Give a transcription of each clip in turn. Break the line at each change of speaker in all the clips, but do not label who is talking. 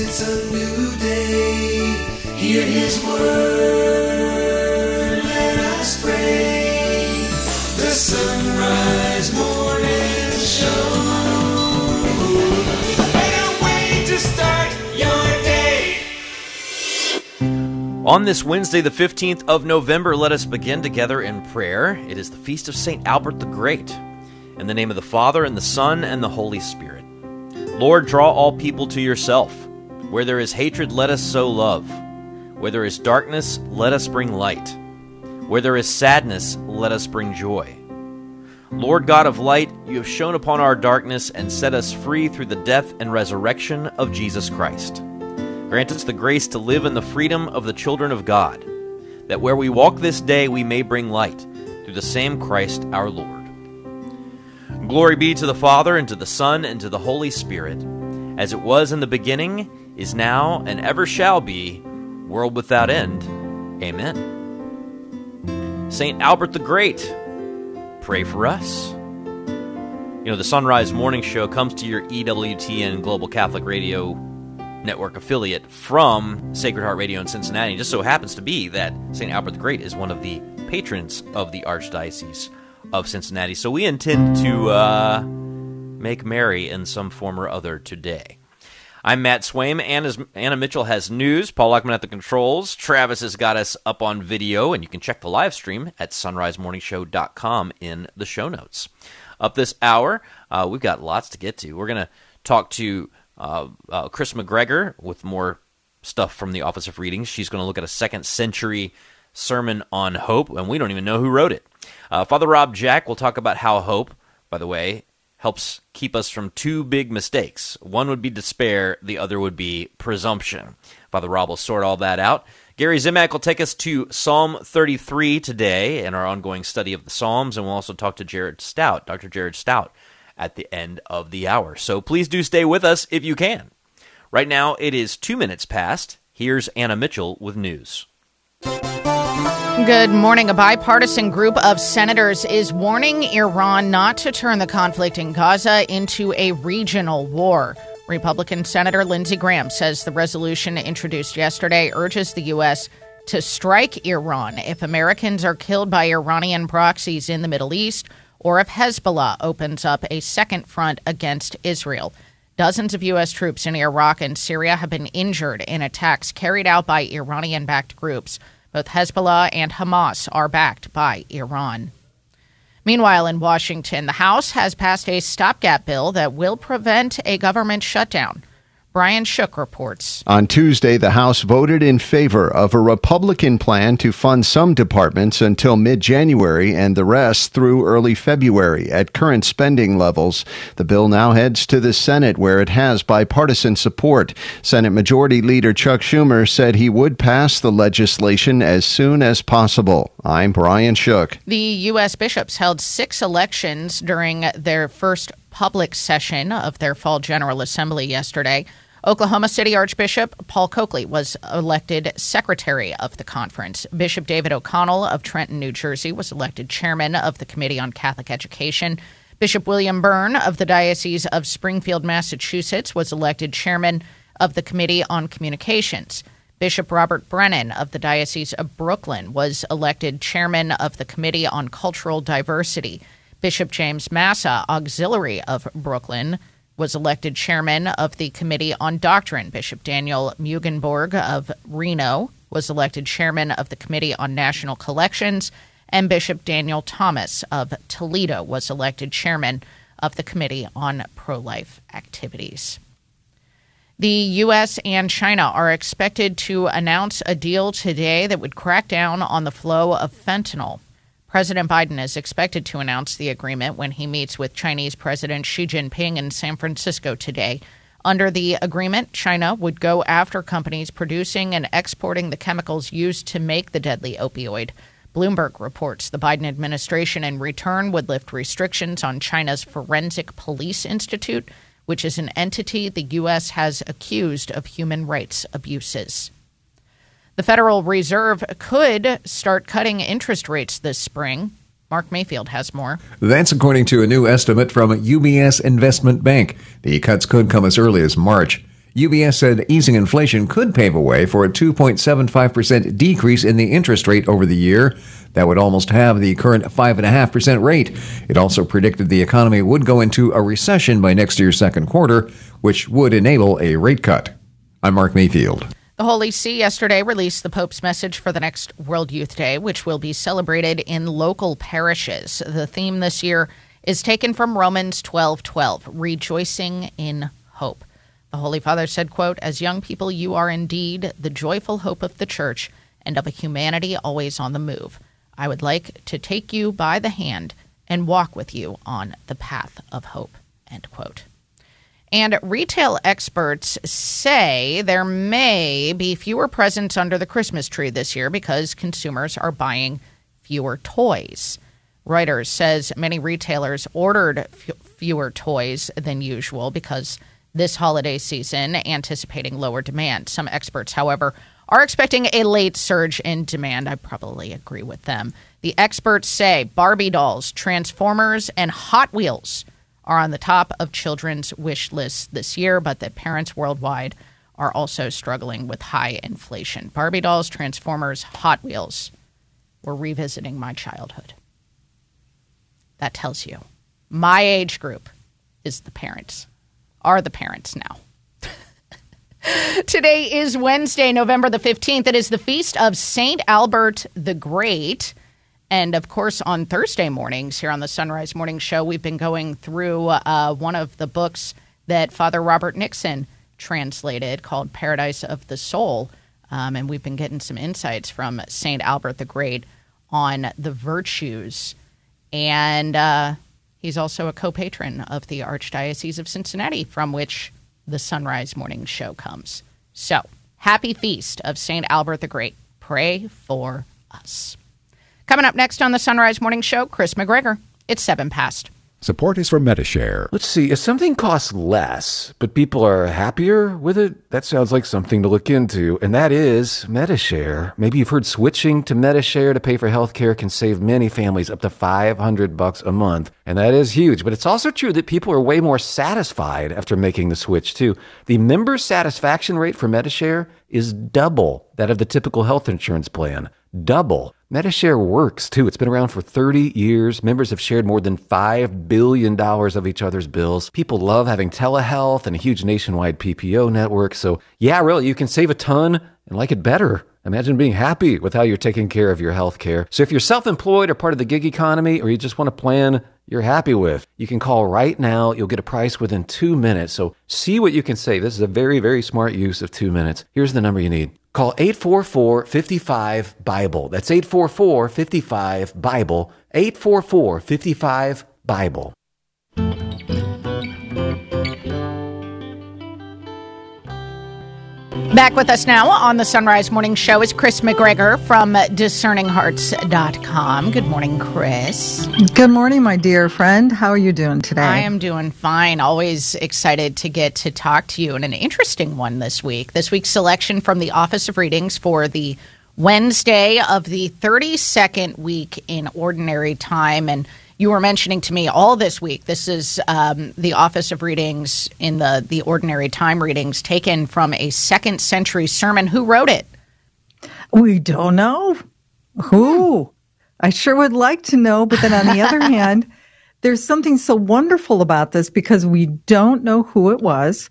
it's a new day. Hear his word, let us pray. The sunrise morning. A way to start your day.
On this Wednesday, the 15th of November, let us begin together in prayer. It is the feast of St. Albert the Great. In the name of the Father, and the Son, and the Holy Spirit. Lord, draw all people to yourself. Where there is hatred, let us sow love. Where there is darkness, let us bring light. Where there is sadness, let us bring joy. Lord God of light, you have shone upon our darkness and set us free through the death and resurrection of Jesus Christ. Grant us the grace to live in the freedom of the children of God, that where we walk this day we may bring light through the same Christ our Lord. Glory be to the Father, and to the Son, and to the Holy Spirit, as it was in the beginning, is now, and ever shall be, world without end. Amen. St. Albert the Great, pray for us. You know, the Sunrise Morning Show comes to your EWTN Global Catholic Radio Network affiliate from Sacred Heart Radio in Cincinnati. It just so happens to be that St. Albert the Great is one of the patrons of the Archdiocese of Cincinnati. So we intend to uh, make merry in some form or other today. I'm Matt Swaim. Anna's, Anna Mitchell has news. Paul Lockman at the controls. Travis has got us up on video, and you can check the live stream at sunrisemorningshow.com in the show notes. Up this hour, uh, we've got lots to get to. We're going to talk to uh, uh, Kris McGregor with more stuff from the Office of Readings. She's going to look at a second century sermon on hope, and we don't even know who wrote it. Uh, Father Rob Jack will talk about how hope, by the way, helps keep us from two big mistakes. One would be despair, the other would be presumption. Father Rob will sort all that out. Gary Zimak will take us to Psalm 33 today in our ongoing study of the Psalms, and we'll also talk to Jared Staudt, Dr. Jared Staudt, at the end of the hour. So please do stay with us if you can. Right now, it is two minutes past. Here's Anna Mitchell with news.
Good morning. A bipartisan group of senators is warning Iran not to turn the conflict in Gaza into a regional war. Republican Senator Lindsey Graham says the resolution introduced yesterday urges the U.S. to strike Iran if Americans are killed by Iranian proxies in the Middle East or if Hezbollah opens up a second front against Israel. Dozens of U.S. troops in Iraq and Syria have been injured in attacks carried out by Iranian backed groups. Both Hezbollah and Hamas are backed by Iran. Meanwhile, in Washington, the House has passed a stopgap bill that will prevent a government shutdown. Brian Shook reports.
On Tuesday, the House voted in favor of a Republican plan to fund some departments until mid January and the rest through early February at current spending levels. The bill now heads to the Senate, where it has bipartisan support. Senate Majority Leader Chuck Schumer said he would pass the legislation as soon as possible. I'm Brian Shook.
The U.S. bishops held six elections during their first public session of their fall General Assembly yesterday. Oklahoma City Archbishop Paul Coakley was elected secretary of the conference. Bishop David O'Connell of Trenton, New Jersey, was elected chairman of the Committee on Catholic Education. Bishop William Byrne of the Diocese of Springfield, Massachusetts, was elected chairman of the Committee on Communications. Bishop Robert Brennan of the Diocese of Brooklyn was elected chairman of the Committee on Cultural Diversity. Bishop James Massa, auxiliary of Brooklyn, was elected chairman of the Committee on Doctrine. Bishop Daniel Mueggenborg of Reno was elected chairman of the Committee on National Collections, and Bishop Daniel Thomas of Toledo was elected chairman of the Committee on Pro Life Activities. The U.S. and China are expected to announce a deal today that would crack down on the flow of fentanyl. President Biden is expected to announce the agreement when he meets with Chinese President Xi Jinping in San Francisco today. Under the agreement, China would go after companies producing and exporting the chemicals used to make the deadly opioid. Bloomberg reports the Biden administration in return would lift restrictions on China's Forensic Police Institute, which is an entity the U.S. has accused of human rights abuses. The Federal Reserve could start cutting interest rates this spring. Mark Mayfield has more.
That's according to a new estimate from UBS Investment Bank. The cuts could come as early as March.
UBS said easing inflation could pave a way for a 2.75% decrease in the interest rate over the year. That would almost have the current 5.5% rate. It also predicted the economy would go into a recession by next year's second quarter, which would enable a rate cut. I'm Mark Mayfield.
The Holy See yesterday released the Pope's message for the next World Youth Day, which will be celebrated in local parishes. The theme this year is taken from Romans 12:12, rejoicing in hope. The Holy Father said, quote, "As young people you are indeed the joyful hope of the church and of a humanity always on the move. I would like to take you by the hand and walk with you on the path of hope." End quote. And retail experts say there may be fewer presents under the Christmas tree this year because consumers are buying fewer toys. Reuters says many retailers ordered f- fewer toys than usual because this holiday season, anticipating lower demand. Some experts, however, are expecting a late surge in demand. I probably agree with them. The experts say Barbie dolls, Transformers, and Hot Wheels are on the top of children's wish lists this year, but that parents worldwide are also struggling with high inflation. Barbie dolls, Transformers, Hot Wheels. We're revisiting my childhood. That tells you my age group is the parents, are the parents now. Today is Wednesday, November the 15th. It is the feast of St. Albert the Great. And of course, on Thursday mornings here on the Sunrise Morning Show, we've been going through uh, one of the books that Father Robert Nixon translated called Paradise of the Soul. Um, and we've been getting some insights from St. Albert the Great on the virtues. And uh, he's also a co patron of the Archdiocese of Cincinnati, from which the Sunrise Morning Show comes. So, happy feast of St. Albert the Great. Pray for us. Coming up next on the Sunrise Morning Show, Kris McGregor. It's seven past.
Support is for Medi-Share.
Let's see, if something costs less, but people are happier with it, that sounds like something to look into, and that is Medi-Share. Maybe you've heard switching to Medi-Share to pay for healthcare can save many families up to 500 bucks a month, and that is huge. But it's also true that people are way more satisfied after making the switch too. The member satisfaction rate for Medi-Share is double that of the typical health insurance plan. Double. Medi-Share works too. It's been around for 30 years. Members have shared more than $5 billion of each other's bills. People love having telehealth and a huge nationwide PPO network. So, yeah, really, you can save a ton and like it better. Imagine being happy with how you're taking care of your health care. So, if you're self employed or part of the gig economy, or you just want a plan you're happy with, you can call right now. You'll get a price within two minutes. So, see what you can save. This is a very, very smart use of two minutes. Here's the number you need Call 844 55 Bible. That's 844 55 Bible. 844 55 Bible.
Back with us now on the Sunrise Morning Show is Kris McGregor from discerninghearts.com. Good morning, Kris.
Good morning, my dear friend. How are you doing today?
I am doing fine. Always excited to get to talk to you and an interesting one this week. This week's selection from the Office of Readings for the Wednesday of the 32nd week in Ordinary Time. And you were mentioning to me all this week. This is um, the Office of Readings in the the Ordinary Time readings taken from a second century sermon. Who wrote it?
we don't know who. I sure would like to know, but then on the other hand, there's something so wonderful about this because we don't know who it was.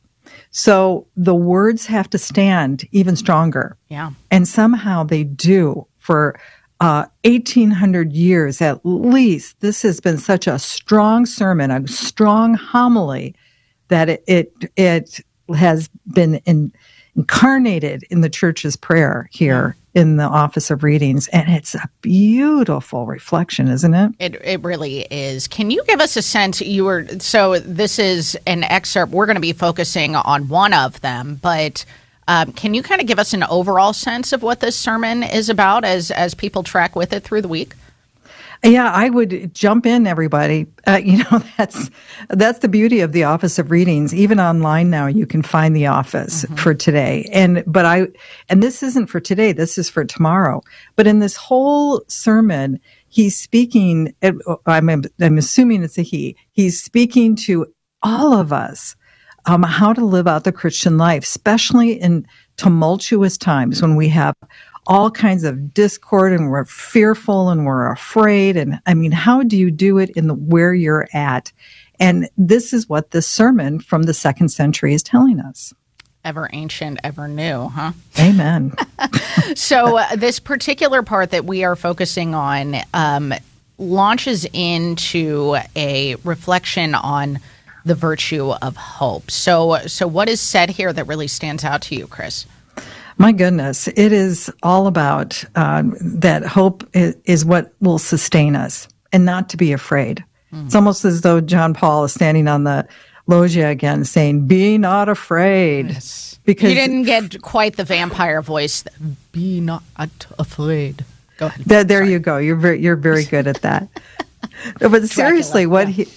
So the words have to stand even stronger.
Yeah.
And somehow they do for uh, 1800 years at least. This has been such a strong sermon, a strong homily that it, it, it has been in, incarnated in the church's prayer here in the office of readings. And it's a beautiful reflection, isn't it?
It it really is. Can you give us a sense? You were so this is an excerpt. We're going to be focusing on one of them, but um, can you kind of give us an overall sense of what this sermon is about as as people track with it through the week?
Yeah, I would jump in, everybody. Uh, you know, that's that's the beauty of the Office of Readings. Even online now, you can find the office for today. And but I and this isn't for today. This is for tomorrow. But in this whole sermon, he's speaking. I'm I'm assuming it's a he. He's speaking to all of us um, how to live out the Christian life, especially in tumultuous times when we have all kinds of discord and we're fearful and we're afraid. And I mean, how do you do it in the where you're at? And this is what this sermon from the second century is telling us.
Ever ancient, ever new, huh?
Amen.
so, uh, this particular part that we are focusing on um, launches into a reflection on the virtue of hope. So, so what is said here that really stands out to you, Kris?
My goodness, it is all about uh, that hope is, is, what will sustain us and not to be afraid. Mm. It's almost as though John Paul is standing on the loggia again saying, Be not afraid.
Yes. Because you didn't get quite the vampire voice. Be not afraid. Go ahead.
There, there you go. You're very, you're very good at that. but seriously, what yeah. he,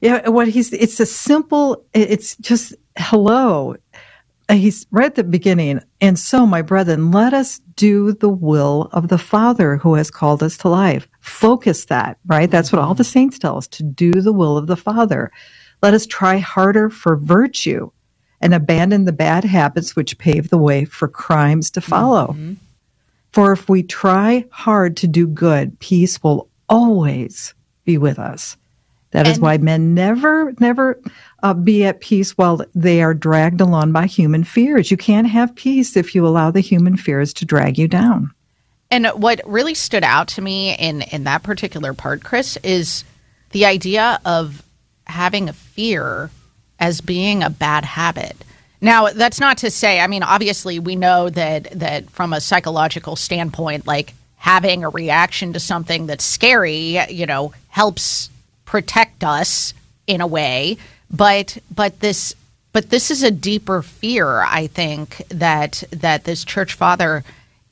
yeah, what he's, it's a simple, it's just hello he's right at the beginning. And so, my brethren, let us do the will of the Father who has called us to life. Focus that, right? That's what all the saints tell us to do the will of the Father. Let us try harder for virtue and abandon the bad habits which pave the way for crimes to follow. Mm-hmm. For if we try hard to do good, peace will always be with us. That and is why men never, never uh, be at peace while they are dragged along by human fears. You can't have peace if you allow the human fears to drag you down.
And what really stood out to me in, in that particular part, Kris, is the idea of having a fear as being a bad habit. Now, that's not to say, I mean, obviously, we know that, that from a psychological standpoint, like having a reaction to something that's scary, you know, helps protect us in a way but but this but this is a deeper fear i think that that this church father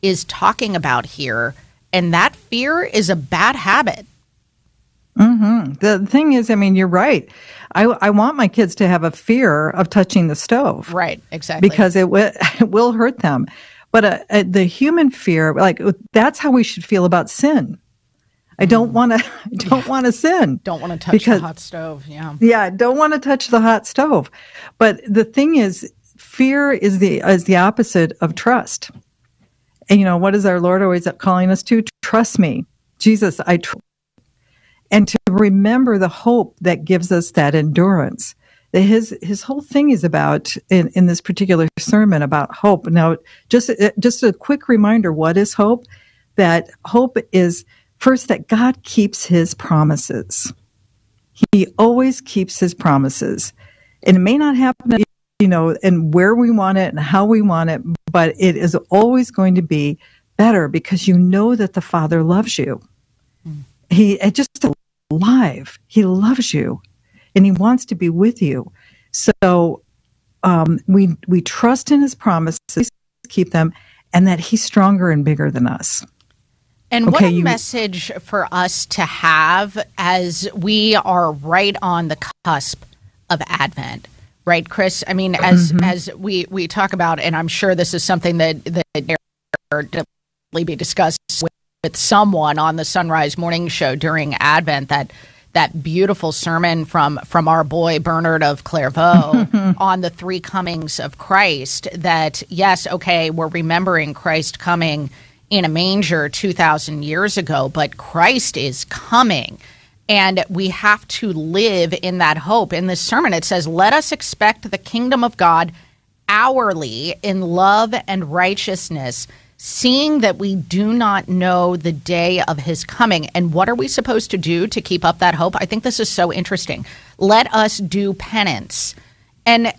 is talking about here. And that fear is a bad habit.
Mm-hmm. the thing is i mean you're right. I, I want my kids to have a fear of touching the stove.
Right. Exactly.
Because it, w- it will hurt them. But uh, uh, the human fear like that's how we should feel about sin I don't want to. I don't want to sin.
Don't want to touch because, the hot stove. Yeah.
Yeah. Don't want to touch the hot stove. But the thing is, fear is the is the opposite of trust. And you know what is our Lord always calling us to? Trust me, Jesus. I trust. And to remember the hope that gives us that endurance. That His his whole thing is about in, in this particular sermon about hope. Now, just just a quick reminder: what is hope? That hope is First, that God keeps his promises. He always keeps his promises. And it may not happen, you know, and where we want it and how we want it, but it is always going to be better because you know that the Father loves you. Mm. He just alive. He loves you and he wants to be with you. So um, we we trust in his promises, keep them, and that he's stronger and bigger than us.
And okay, what a you, message for us to have as we are right on the cusp of Advent, right, Kris? I mean, as mm-hmm. as we we talk about, and I'm sure this is something that that definitely be discussed with, with someone on the Sunrise Morning Show during Advent. That that beautiful sermon from from our boy Bernard of Clairvaux on the three comings of Christ. That yes, okay, we're remembering Christ coming in a manger 2,000 years ago, but Christ is coming. And we have to live in that hope. In this sermon, it says, Let us expect the kingdom of God hourly in love and righteousness, seeing that we do not know the day of his coming. And what are we supposed to do to keep up that hope? I think this is so interesting. Let us do penance. And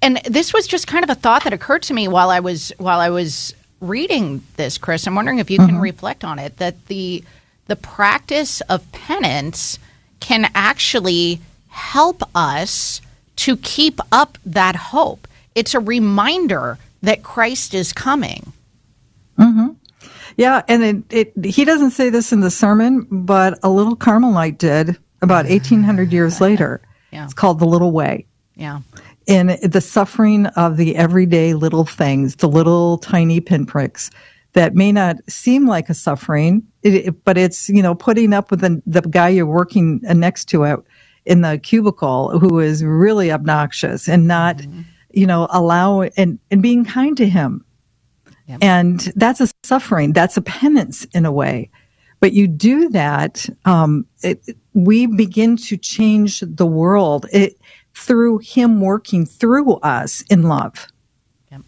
and this was just kind of a thought that occurred to me while I was while I was reading this, Kris, I'm wondering if you mm-hmm. can reflect on it that the the practice of penance can actually help us to keep up that hope. It's a reminder that Christ is coming.
Mm-hmm. Yeah, and it, it, he doesn't say this in the sermon, but a little Carmelite did about 1800 years later. Yeah. It's called The Little Way.
Yeah
in the suffering of the everyday little things, the little tiny pinpricks that may not seem like a suffering, it, but it's, you know, putting up with the, the guy you're working next to at, in the cubicle who is really obnoxious and not, you know, allow and, and being kind to him. And that's a suffering. That's a penance in a way. But you do that, um, it, we begin to change the world it, through him working through us in love.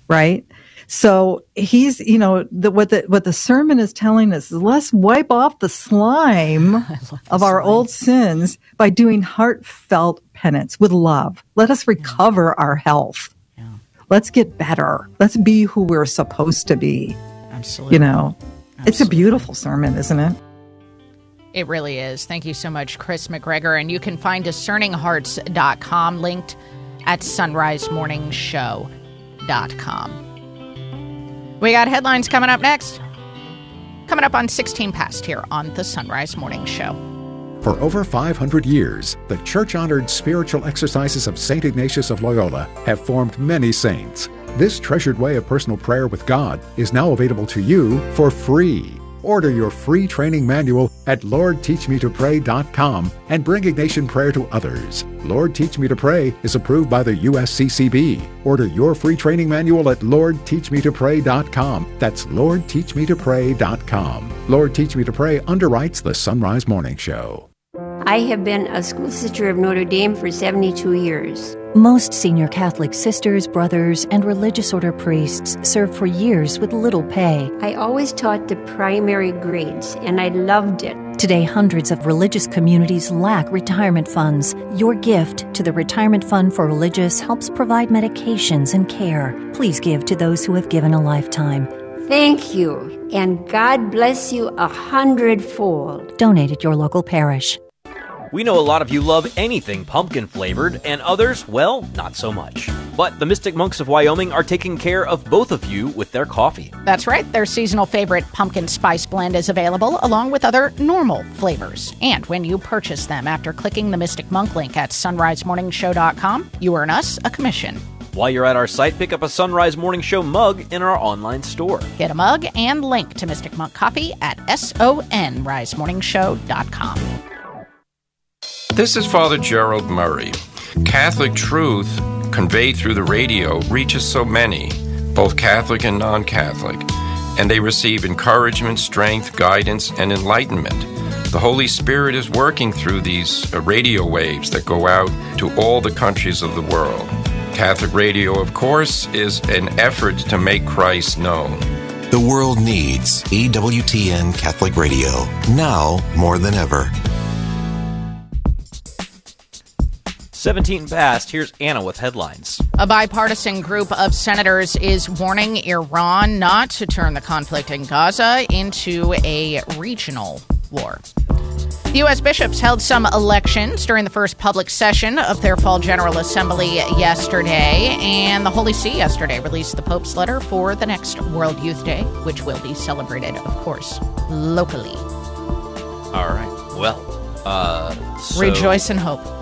Right? So he's, you know, the, what the what the sermon is telling us is let's wipe off the slime of our old sins by doing heartfelt penance with love. Let us recover our health. Let's get better. Let's be who we're supposed to be.
Absolutely.
You know, it's a beautiful sermon, isn't it?
It really is. Thank you so much, Kris McGregor. And you can find discerninghearts.com linked at sunrisemorningshow.com. We got headlines coming up next. Coming up on 16 past here on the Sunrise Morning Show.
For over 500 years, the church honored spiritual exercises of St. Ignatius of Loyola have formed many saints. This treasured way of personal prayer with God is now available to you for free. Order your free training manual at LordTeachMeToPray.com and bring Ignatian prayer to others. Lord Teach Me to Pray is approved by the USCCB. Order your free training manual at LordTeachMeToPray.com. That's LordTeachMeToPray.com. Lord Teach Me to Pray underwrites the Sunrise Morning Show.
I have been a school sister of Notre Dame for 72 years.
Most senior Catholic sisters, brothers, and religious order priests serve for years with little pay.
I always taught the primary grades, and I loved it.
Today, hundreds of religious communities lack retirement funds. Your gift to the Retirement Fund for Religious helps provide medications and care. Please give to those who have given a lifetime.
Thank you, and God bless you a hundredfold.
Donate at your local parish.
We know a lot of you love anything pumpkin flavored, and others, well, not so much. But the Mystic Monks of Wyoming are taking care of both of you with their coffee.
That's right. Their seasonal favorite pumpkin spice blend is available along with other normal flavors. And when you purchase them after clicking the Mystic Monk link at sunrisemorningshow.com, you earn us a commission.
While you're at our site, pick up a Sunrise Morning Show mug in our online store.
Get a mug and link to Mystic Monk Coffee at sunrisemorningshow.com.
This is Father Gerald Murray. Catholic truth conveyed through the radio reaches so many, both Catholic and non Catholic, and they receive encouragement, strength, guidance, and enlightenment. The Holy Spirit is working through these uh, radio waves that go out to all the countries of the world. Catholic radio, of course, is an effort to make Christ known.
The world needs EWTN Catholic Radio now more than ever.
17 past, here's Anna with headlines.
A bipartisan group of senators is warning Iran not to turn the conflict in Gaza into a regional war. The U.S. bishops held some elections during the first public session of their fall General Assembly yesterday, and the Holy See yesterday released the Pope's letter for the next World Youth Day, which will be celebrated, of course, locally.
All right. Well, uh, so
Rejoice and hope.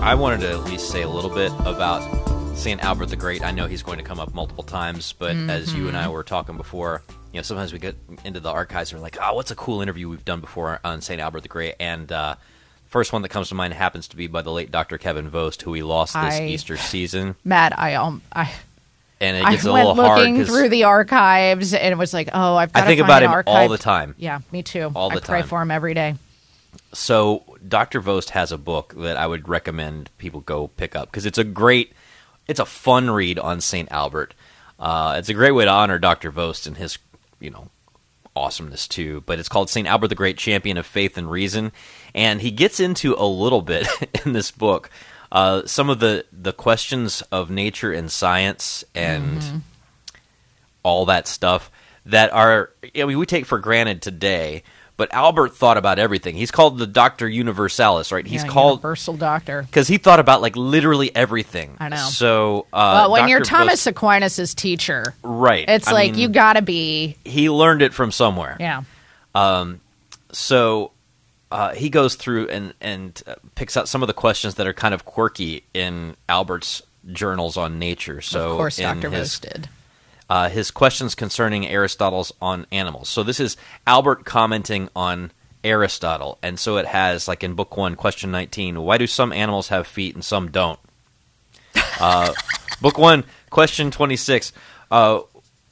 I wanted to at least say a little bit about St. Albert the Great. I know he's going to come up multiple times, but as you and I were talking before, you know, sometimes we get into the archives and we're like, oh, what's a cool interview we've done before on St. Albert the Great? And uh, first one that comes to mind happens to be by the late Dr. Kevin Vost, who we lost this
I-
Easter season.
Matt, I um, I.
And it
I
gets a
went
little hard
looking through the archives and it was like, oh, I've
I
got
think
to
about him
an archive.
all the time.
Yeah, me too.
All the
I
the
pray for him every day.
So Dr. Vost has a book that I would recommend people go pick up because it's a great, it's a fun read on Saint Albert. Uh, it's a great way to honor Dr. Vost and his, you know, awesomeness too. But it's called Saint Albert the Great, Champion of Faith and Reason, and he gets into a little bit in this book uh, some of the the questions of nature and science and all that stuff that are I mean we take for granted today. But Albert thought about everything. He's called the Doctor Universalis, right? He's
Yeah,
called
Universal Doctor.
because he thought about like literally everything.
I know.
So, uh,
well, when
Dr.
you're Thomas Aquinas' teacher,
right?
it's
I
like
mean,
you got to be,
He learned it from somewhere.
yeah.
Um, so uh, he goes through and and uh, picks out some of the questions that are kind of quirky in Albert's journals on nature. So
of course, Dr.
his,
did.
Uh, his questions concerning Aristotle's on animals. So this is Albert commenting on Aristotle, and so it has like in book one, question nineteen: Why do some animals have feet and some don't? Uh, book one, question twenty-six: uh,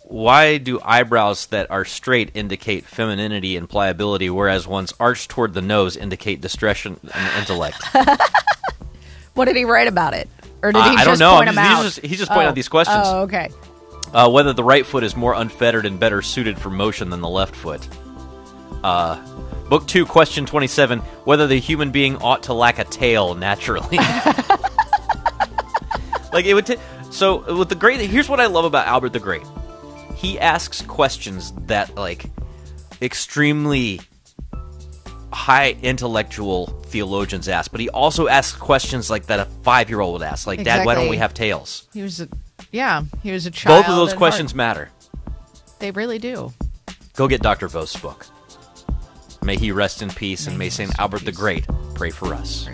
Why do eyebrows that are straight indicate femininity and pliability, whereas ones arched toward the nose indicate discretion and intellect?
What did he write about it? Or did
Uh,
he
I
just
don't know.
point
I'm
them
just-
out?
he's just- he's just pointing
Oh.
out these questions.
Oh, okay.
Uh, whether the right foot is more unfettered and better suited for motion than the left foot. Uh, book two, question twenty-seven: Whether the human being ought to lack a tail naturally. like it would. T- so with the great, here's what I love about Albert the Great. He asks questions that like extremely high intellectual theologians ask, but he also asks questions like that a five-year-old would ask, like, "Dad, why don't we have tails?"
He was a yeah. He was a child.
Both of those questions
heart.
matter.
They really do.
Go get Dr. Vost's book. May he rest in peace, and may St. Albert the Great pray for us.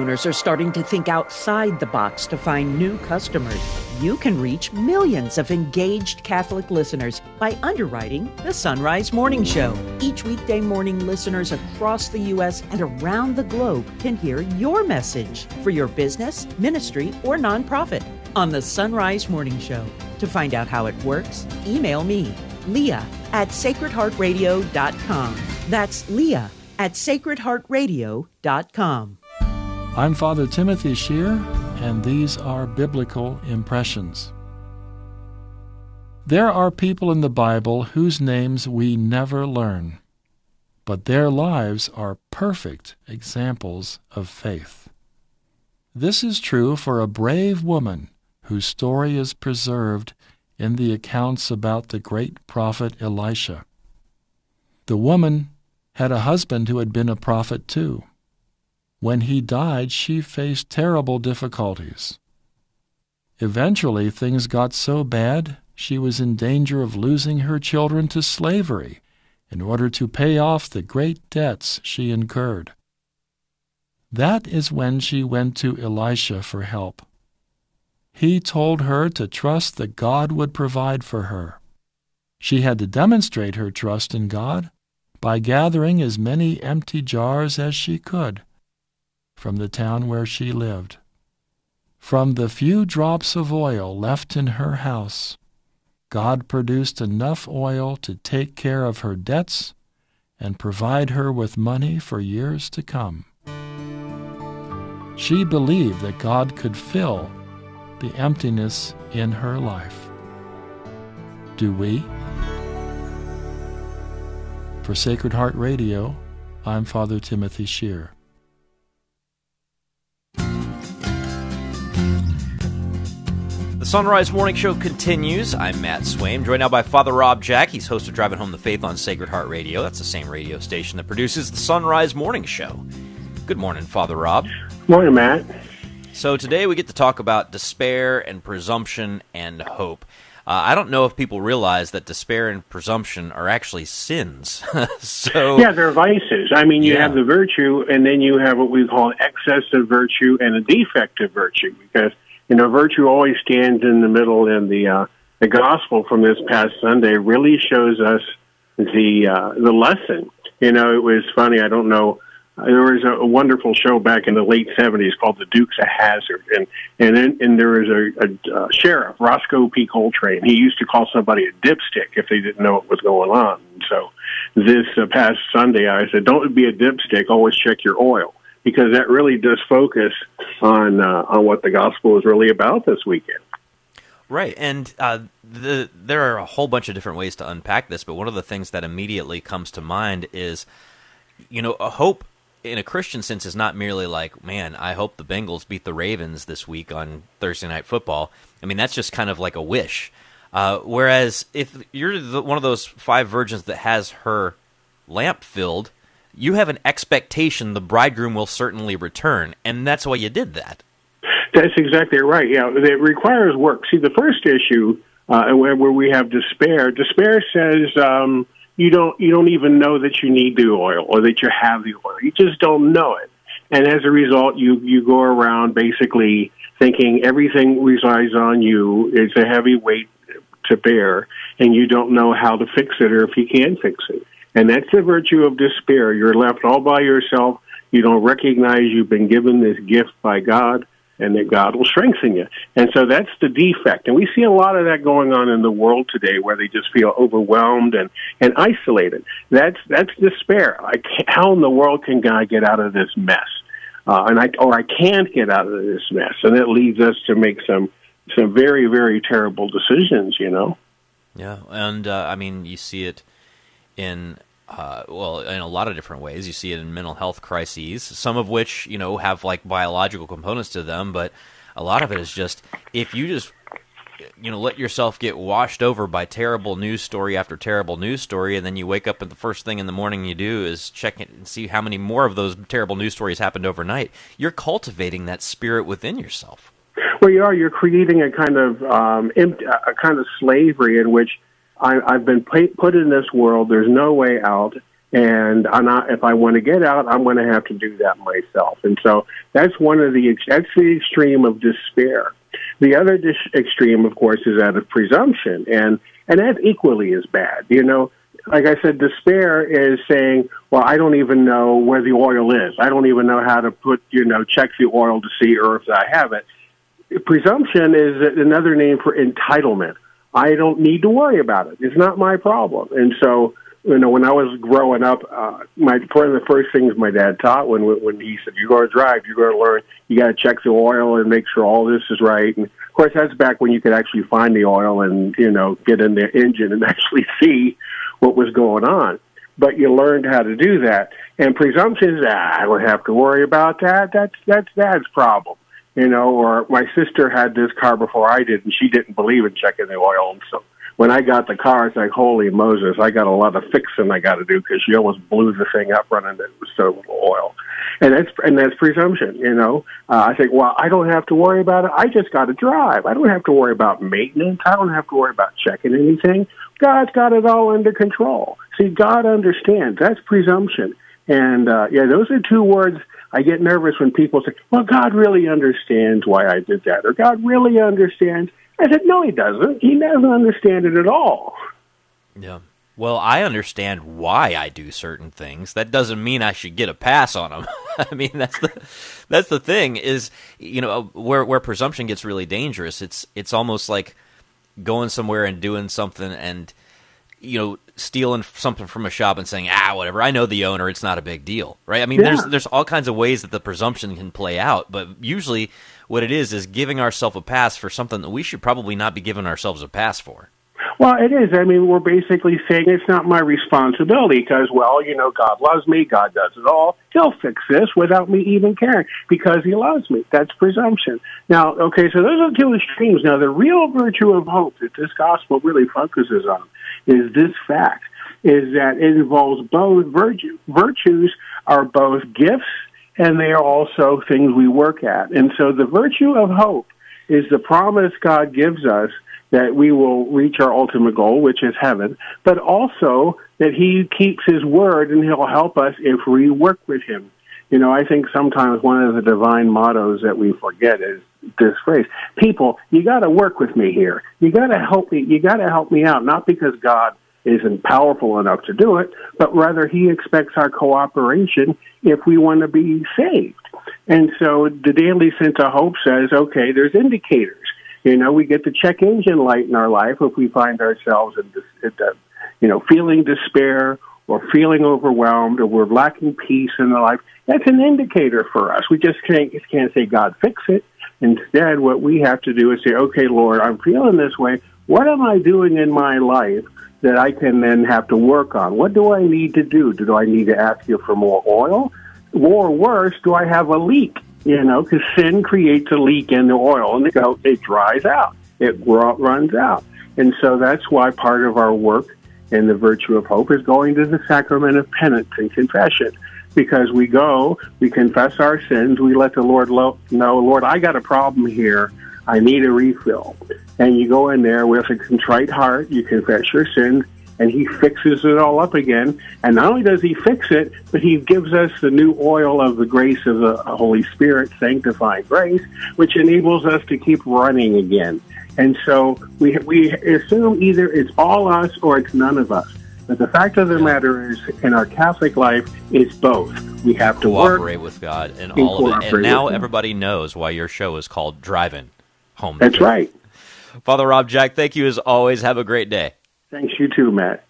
Owners are starting to think outside the box to find new customers. You can reach millions of engaged Catholic listeners by underwriting the Sunrise Morning Show. Each weekday morning, listeners across the U.S. and around the globe can hear your message for your business, ministry, or nonprofit on the Sunrise Morning Show. To find out how it works, email me, Leah at sacredheartradio.com. That's Leah at sacredheartradio.com.
I'm Father Timothy Schehr, and these are biblical impressions. There are people in the Bible whose names we never learn, but their lives are perfect examples of faith. This is true for a brave woman whose story is preserved in the accounts about the great prophet Elisha. The woman had a husband who had been a prophet too. When he died, she faced terrible difficulties. Eventually, things got so bad she was in danger of losing her children to slavery in order to pay off the great debts she incurred. That is when she went to Elisha for help. He told her to trust that God would provide for her. She had to demonstrate her trust in God by gathering as many empty jars as she could from the town where she lived. From the few drops of oil left in her house, God produced enough oil to take care of her debts and provide her with money for years to come. She believed that God could fill the emptiness in her life. Do we? For Sacred Heart Radio, I'm Father Timothy Schehr.
The Sunrise Morning Show continues. I'm Matt Swaim, joined now by Father Rob Jack. He's host of Driving Home the Faith on Sacred Heart Radio. That's the same radio station that produces the Sunrise Morning Show. Good morning, Father Rob.
Morning, Matt.
So today we get to talk about despair and presumption and hope. Uh, I don't know if people realize that despair and presumption are actually sins. so
Yeah, they're vices. I mean, you
Yeah.
have the virtue, and then you have what we call excessive virtue and a defective virtue, because you know virtue always stands in the middle, and the uh, the gospel from this past Sunday really shows us the uh, the lesson. You know, it was funny. I don't know. There was a, wonderful show back in the late seventies called The Dukes of Hazzard, and and then, and there was a, a, uh sheriff, Roscoe P. Coltrane. He used to call somebody a dipstick if they didn't know what was going on. And so this uh, past Sunday, I said, "Don't be a dipstick. Always check your oil." Because that really does focus on uh, on what the gospel is really about this weekend.
Right, and uh, the there are a whole bunch of different ways to unpack this, but one of the things that immediately comes to mind is, you know, a hope in a Christian sense is not merely like, man, I hope the Bengals beat the Ravens this week on Thursday Night Football. I mean, that's just kind of like a wish. Uh, whereas if you're the, one of those five virgins that has her lamp filled, you have an expectation the bridegroom will certainly return, and that's why you did that.
That's exactly right. Yeah, it requires work. See, the first issue uh, where, where we have despair, despair says um, you don't you don't even know that you need the oil or that you have the oil. You just don't know it, and as a result, you you go around basically thinking everything resides on you. It's a heavy weight to bear, and you don't know how to fix it or if you can fix it. And that's the virtue of despair. You're left all by yourself. You don't recognize you've been given this gift by God and that God will strengthen you. And so that's the defect. And we see a lot of that going on in the world today where they just feel overwhelmed and, and isolated. That's, that's despair. How in the world can God get out of this mess? Uh, and I, or I can't get out of this mess. And it leads us to make some, some very, very terrible decisions, you know?
Yeah. And, uh, I mean, you see it in uh, well, in a lot of different ways. You see it in mental health crises, some of which you know have like biological components to them, but a lot of it is just if you just you know let yourself get washed over by terrible news story after terrible news story, and then you wake up and the first thing in the morning you do is check it and see how many more of those terrible news stories happened overnight. You're cultivating that spirit within yourself.
Well, you are. You're creating a kind of um, a kind of slavery in which I, I've been put in this world. There's no way out. And I'm not, if I want to get out, I'm going to have to do that myself. And so that's one of the, that's the extreme of despair. The other dis- extreme, of course, is that of presumption. And, and that's equally as bad. You know, like I said, despair is saying, well, I don't even know where the oil is. I don't even know how to put, you know, check the oil to see or if I have it. Presumption is another name for entitlement. I don't need to worry about it. It's not my problem. And so, you know, when I was growing up, uh, my one of the first things my dad taught when when he said, "You're going to drive, you're going to learn. You got to check the oil and make sure all this is right." And of course, that's back when you could actually find the oil and you know get in the engine and actually see what was going on. But you learned how to do that. And presumption is, ah, I don't have to worry about that. That's that's dad's problem you know, or my sister had this car before I did, and she didn't believe in checking the oil. So when I got the car, it's like, holy Moses, I got a lot of fixing I got to do because she almost blew the thing up running it with so little oil. And that's and that's presumption, you know. Uh, I think, well, I don't have to worry about it. I just got to drive. I don't have to worry about maintenance. I don't have to worry about checking anything. God's got it all under control. See, God understands. That's presumption. And uh, yeah, those are two words I get nervous when people say, well, God really understands why I did that, or God really understands. I said, no, he doesn't. He doesn't understand it at all.
Yeah. Well, I understand why I do certain things. That doesn't mean I should get a pass on them. I mean, that's the that's the thing is, you know, where where presumption gets really dangerous. It's it's almost like going somewhere and doing something and you know stealing something from a shop and saying ah whatever i know the owner it's not a big deal right i mean yeah. there's there's all kinds of ways that the presumption can play out but usually what it is is giving ourselves a pass for something that we should probably not be giving ourselves a pass for
well, it is. I mean, we're basically saying it's not my responsibility because, well, you know, God loves me. God does it all. He'll fix this without me even caring because He loves me. That's presumption. Now, okay, so those are two extremes. Now, the real virtue of hope that this gospel really focuses on is this fact is that it involves both virtue. Virtues are both gifts and they are also things we work at. And so the virtue of hope is the promise God gives us that we will reach our ultimate goal, which is heaven, but also that He keeps His word and He'll help us if we work with Him. You know, I think sometimes one of the divine mottos that we forget is this phrase. People, you gotta work with me here. You gotta help me, you gotta help me out, not because God isn't powerful enough to do it, but rather he expects our cooperation if we want to be saved. And so the daily sense of hope says, okay, there's indicators. You know, we get the check engine light in our life if we find ourselves in, this, you know, feeling despair or feeling overwhelmed or we're lacking peace in the life. That's an indicator for us. We just can't, just can't say, God, fix it. Instead, what we have to do is say, okay, Lord, I'm feeling this way. What am I doing in my life that I can then have to work on? What do I need to do? Do I need to ask you for more oil? Or worse, do I have a leak? You know, because sin creates a leak in the oil and it dries out. It runs out. And so that's why part of our work in the virtue of hope is going to the sacrament of penance and confession because we go, we confess our sins, we let the Lord lo- know, Lord, I got a problem here. I need a refill. And you go in there with a contrite heart, you confess your sins, and he fixes it all up again. And not only does he fix it, but he gives us the new oil of the grace of the Holy Spirit, sanctifying grace, which enables us to keep running again. And so we, we assume either it's all us or it's none of us. But the fact of the matter is, in our Catholic life, it's both. We have to
Cooperate
work.
with God and
and
all of it. And now everybody knows why your show is called Driving Home.
That's right.
Father Rob Jack, thank you as always. Have a great day.
Thanks, you too, Matt.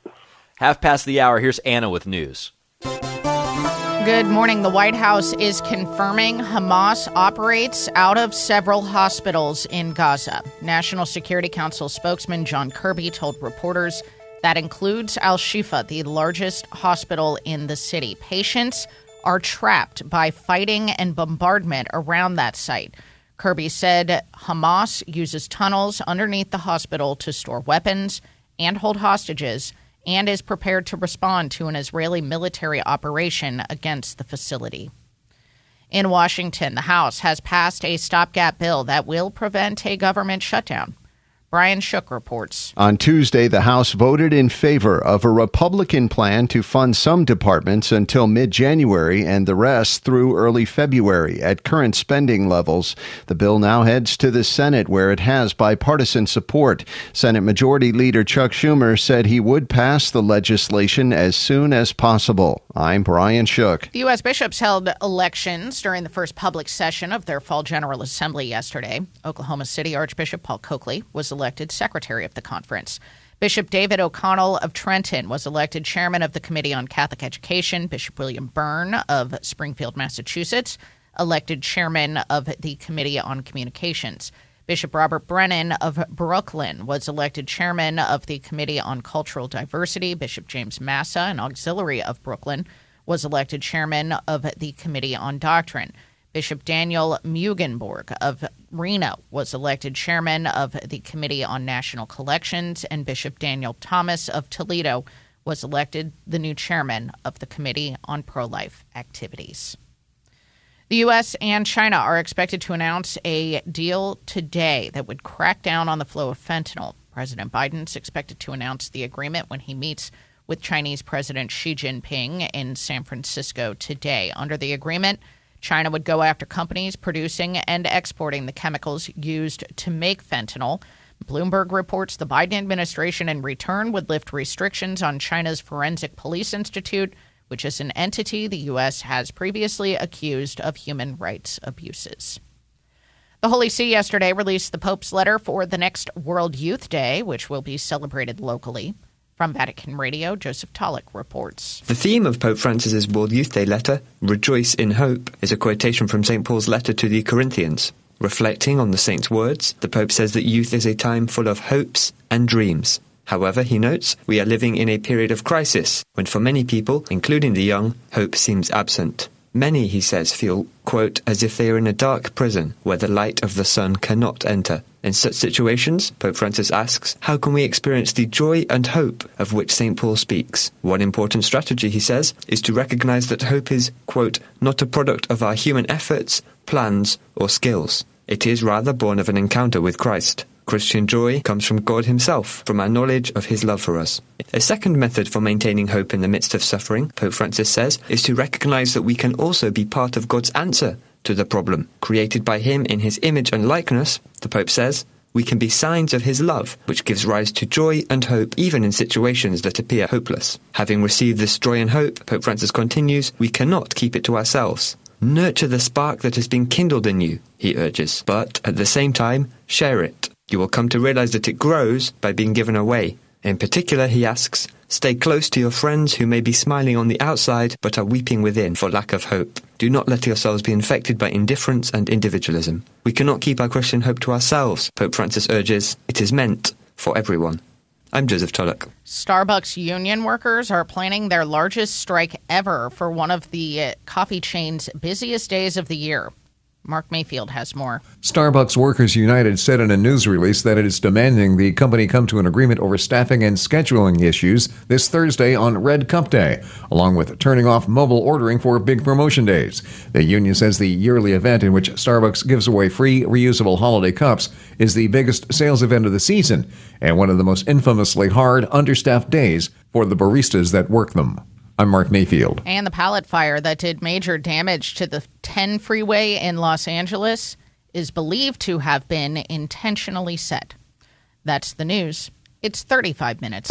Half past the hour. Here's Anna with news.
Good morning. The White House is confirming Hamas operates out of several hospitals in Gaza. National Security Council spokesman John Kirby told reporters that includes Al Shifa, the largest hospital in the city. Patients are trapped by fighting and bombardment around that site. Kirby said Hamas uses tunnels underneath the hospital to store weapons and hold hostages and is prepared to respond to an Israeli military operation against the facility. In Washington, the House has passed a stopgap bill that will prevent a government shutdown. Brian Shook reports.
On Tuesday, the House voted in favor of a Republican plan to fund some departments until mid January and the rest through early February at current spending levels. The bill now heads to the Senate, where it has bipartisan support. Senate Majority Leader Chuck Schumer said he would pass the legislation as soon as possible. I'm Brian Shook.
The U.S. bishops held elections during the first public session of their fall General Assembly yesterday. Oklahoma City Archbishop Paul Coakley was elected secretary of the conference. Bishop David O'Connell of Trenton was elected chairman of the Committee on Catholic Education. Bishop William Byrne of Springfield, Massachusetts, elected chairman of the Committee on Communications. Bishop Robert Brennan of Brooklyn was elected chairman of the Committee on Cultural Diversity. Bishop James Massa, an auxiliary of Brooklyn, was elected chairman of the Committee on Doctrine. Bishop Daniel Mueggenborg of Reno was elected chairman of the Committee on National Collections, and Bishop Daniel Thomas of Toledo was elected the new chairman of the Committee on Pro Life Activities. The U.S. and China are expected to announce a deal today that would crack down on the flow of fentanyl. President Biden is expected to announce the agreement when he meets with Chinese President Xi Jinping in San Francisco today. Under the agreement, China would go after companies producing and exporting the chemicals used to make fentanyl. Bloomberg reports the Biden administration in return would lift restrictions on China's Forensic Police Institute, which is an entity the U.S. has previously accused of human rights abuses. The Holy See yesterday released the Pope's letter for the next World Youth Day, which will be celebrated locally. From Vatican Radio, Joseph Tulloch reports.
The theme of Pope Francis's World Youth Day letter, Rejoice in Hope, is a quotation from St. Paul's letter to the Corinthians. Reflecting on the saint's words, the Pope says that youth is a time full of hopes and dreams. However, he notes, we are living in a period of crisis, when for many people, including the young, hope seems absent. Many, he says, feel, quote, as if they are in a dark prison where the light of the sun cannot enter. In such situations, Pope Francis asks, how can we experience the joy and hope of which St. Paul speaks? One important strategy, he says, is to recognize that hope is, quote, not a product of our human efforts, plans, or skills. It is rather born of an encounter with Christ. Christian joy comes from God Himself, from our knowledge of His love for us. A second method for maintaining hope in the midst of suffering, Pope Francis says, is to recognize that we can also be part of God's answer to the problem. Created by Him in His image and likeness, the Pope says, we can be signs of His love, which gives rise to joy and hope even in situations that appear hopeless. Having received this joy and hope, Pope Francis continues, we cannot keep it to ourselves. Nurture the spark that has been kindled in you, he urges, but at the same time, share it. You will come to realize that it grows by being given away. In particular, he asks, stay close to your friends who may be smiling on the outside but are weeping within for lack of hope. Do not let yourselves be infected by indifference and individualism. We cannot keep our Christian hope to ourselves, Pope Francis urges. It is meant for everyone. I'm Joseph Tulloch.
Starbucks union workers are planning their largest strike ever for one of the coffee chain's busiest days of the year. Mark Mayfield has more.
Starbucks Workers United said in a news release that it is demanding the company come to an agreement over staffing and scheduling issues this Thursday on Red Cup Day, along with turning off mobile ordering for big promotion days. The union says the yearly event in which Starbucks gives away free reusable holiday cups is the biggest sales event of the season and one of the most infamously hard, understaffed days for the baristas that work them. I'm Mark Mayfield.
And the pallet fire that did major damage to the 10 freeway in Los Angeles is believed to have been intentionally set. That's the news. It's 35 minutes.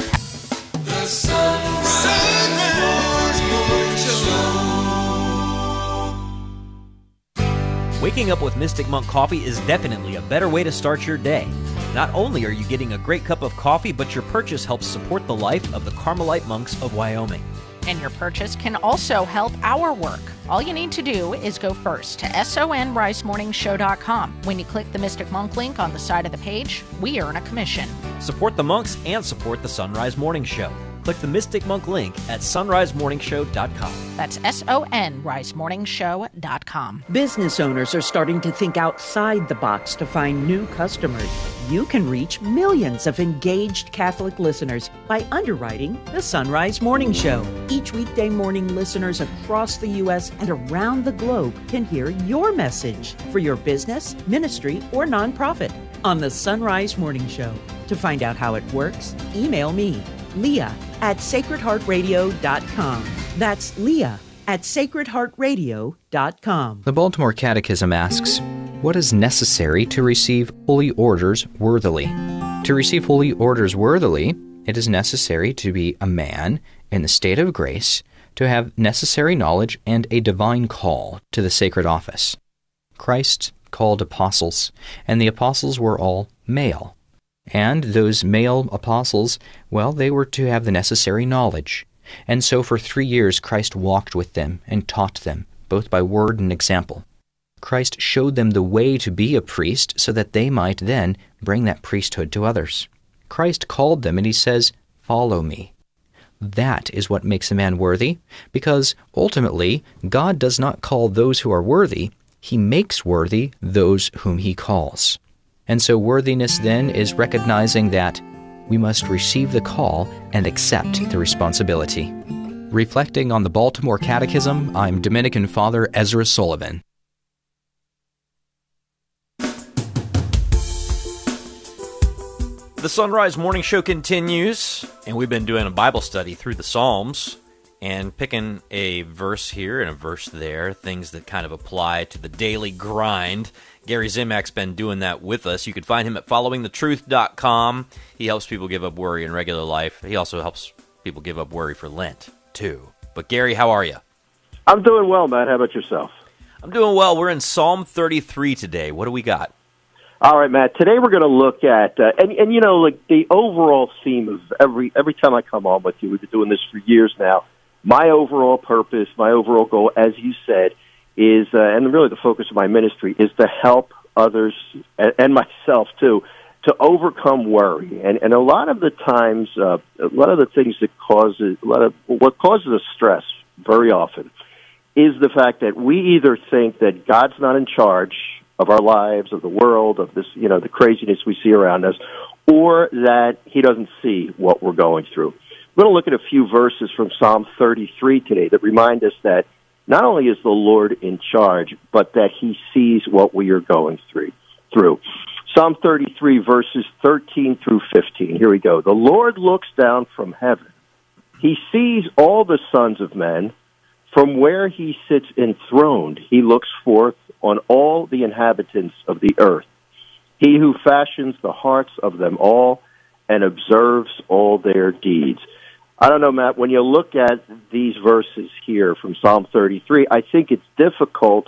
Waking up with Mystic Monk coffee is definitely a better way to start your day. Not only are you getting a great cup of coffee, but your purchase helps support the life of the Carmelite monks of Wyoming.
And your purchase can also help our work. All you need to do is go first to sonrisemorningshow.com. When you click the Mystic Monk link on the side of the page, we earn a commission.
Support the monks and support the Sunrise Morning Show. Click the Mystic Monk link at sonrisemorningshow.com.
That's S O N risemorningshow.com.
Business owners are starting to think outside the box to find new customers. You can reach millions of engaged Catholic listeners by underwriting the Sunrise Morning Show. Each weekday morning, listeners across the U.S. and around the globe can hear your message for your business, ministry, or nonprofit on the Sunrise Morning Show. To find out how it works, email me, Leah at sacredheartradio.com. That's Leah at sacredheartradio.com.
The Baltimore Catechism asks, What is necessary to receive holy orders worthily? To receive holy orders worthily, it is necessary to be a man in the state of grace, to have necessary knowledge and a divine call to the sacred office. Christ called apostles, and the apostles were all male. And those male apostles, well, they were to have the necessary knowledge. And so for three years Christ walked with them and taught them, both by word and example. Christ showed them the way to be a priest so that they might then bring that priesthood to others. Christ called them and he says, Follow me. That is what makes a man worthy, because ultimately God does not call those who are worthy, he makes worthy those whom he calls. And so worthiness then is recognizing that we must receive the call and accept the responsibility. Reflecting on the Baltimore Catechism, I'm Dominican Father Ezra Sullivan.
The Sunrise Morning Show continues, and we've been doing a Bible study through the Psalms and picking a verse here and a verse there, things that kind of apply to the daily grind. Gary Zimak's been doing that with us. You can find him at followingthetruth.com. He helps people give up worry in regular life. He also helps people give up worry for Lent, too. But Gary, how are you?
I'm doing well, Matt. How about yourself?
I'm doing well. We're in Psalm 33 today. What do we got?
All right, Matt. Today we're going to look at uh, and and you know like the overall theme of every every time I come on with you. We've been doing this for years now. My overall purpose, my overall goal, as you said, is uh, and really the focus of my ministry is to help others and, myself too to overcome worry. And and a lot of the times, uh, a lot of the things that causes a lot of what causes us stress very often is the fact that we either think that God's not in charge of our lives, of the world, of this, you know, the craziness we see around us, or that He doesn't see what we're going through. We're going to look at a few verses from Psalm 33 today that remind us that not only is the Lord in charge, but that He sees what we are going through. Through Psalm 33, verses 13 through 15. Here we go. The Lord looks down from heaven. He sees all the sons of men. From where he sits enthroned, he looks forth on all the inhabitants of the earth. He who fashions the hearts of them all and observes all their deeds. I don't know, Matt, when you look at these verses here from Psalm 33, I think it's difficult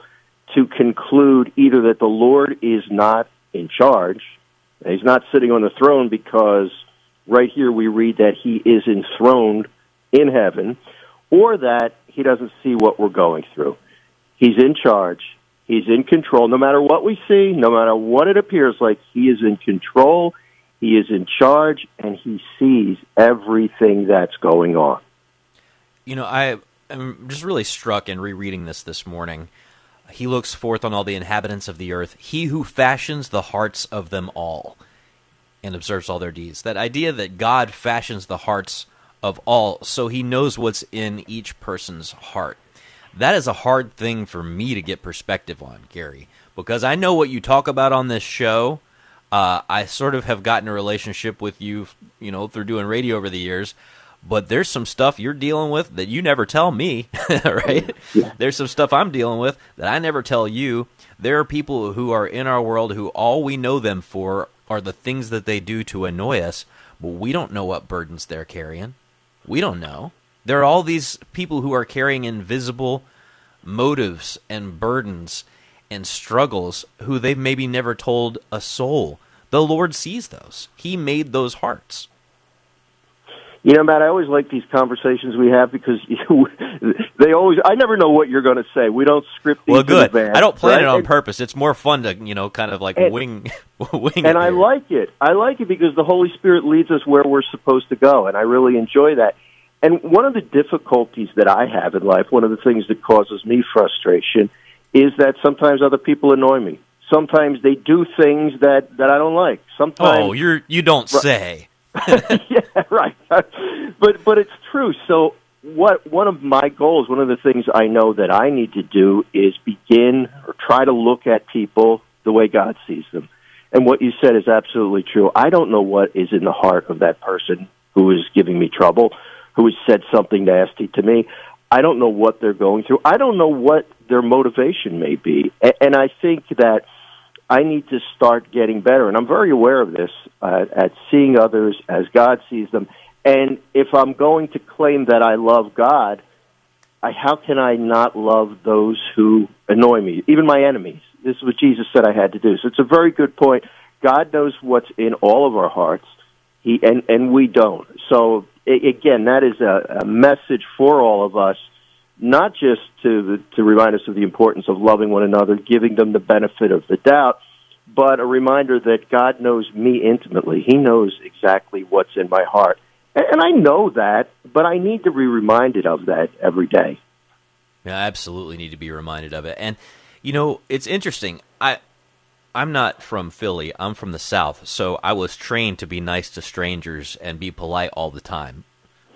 to conclude either that the Lord is not in charge, he's not sitting on the throne because right here we read that he is enthroned in heaven, or that he doesn't see what we're going through. He's in charge. He's in control. No matter what we see, no matter what it appears like, he is in control. He is in charge, and he sees everything that's going on.
You know, I am just really struck in rereading this this morning. He looks forth on all the inhabitants of the earth, he who fashions the hearts of them all and observes all their deeds. That idea that God fashions the hearts of all, so he knows what's in each person's heart. That is a hard thing for me to get perspective on, Gary, because I know what you talk about on this show. Uh, I sort of have gotten a relationship with you, you know, through doing radio over the years. But there's some stuff you're dealing with that you never tell me, right? Yeah. There's some stuff I'm dealing with that I never tell you. There are people who are in our world who all we know them for are the things that they do to annoy us, but we don't know what burdens they're carrying. We don't know. There are all these people who are carrying invisible motives and burdens, and struggles who they've maybe never told a soul. The Lord sees those. He made those hearts.
You know, Matt, I always like these conversations we have because you, they always. I never know what you're going to say. We don't script these
Well, good.
advance.
I don't plan
right?
it on
And-
purpose. It's more fun to, you know, kind of like
And-
wing, wing it.
and I
here.
like it. I like it because the Holy Spirit leads us where we're supposed to go, and I really enjoy that. And one of the difficulties that I have in life, one of the things that causes me frustration, is that sometimes other people annoy me. Sometimes they do things that that I don't like. Sometimes
Oh, you're you don't
Right.
say.
yeah, right. but but it's true. So what one of my goals, one of the things I know that I need to do is begin or try to look at people the way God sees them. And what you said is absolutely true. I don't know what is in the heart of that person who is giving me trouble, who has said something nasty to me. I don't know what they're going through. I don't know what their motivation may be. And I think that I need to start getting better. And I'm very aware of this uh, at seeing others as God sees them. And if I'm going to claim that I love God, I, how can I not love those who annoy me, even my enemies? This is what Jesus said I had to do. So it's a very good point. God knows what's in all of our hearts, he and and we don't. So again, that is a, a message for all of us, not just to to remind us of the importance of loving one another, giving them the benefit of the doubt, but a reminder that God knows me intimately. He knows exactly what's in my heart. And I know that, but I need to be reminded of that every day.
Yeah, I absolutely need to be reminded of it. And you know, it's interesting. I I'm not from Philly. I'm from the South, so I was trained to be nice to strangers and be polite all the time.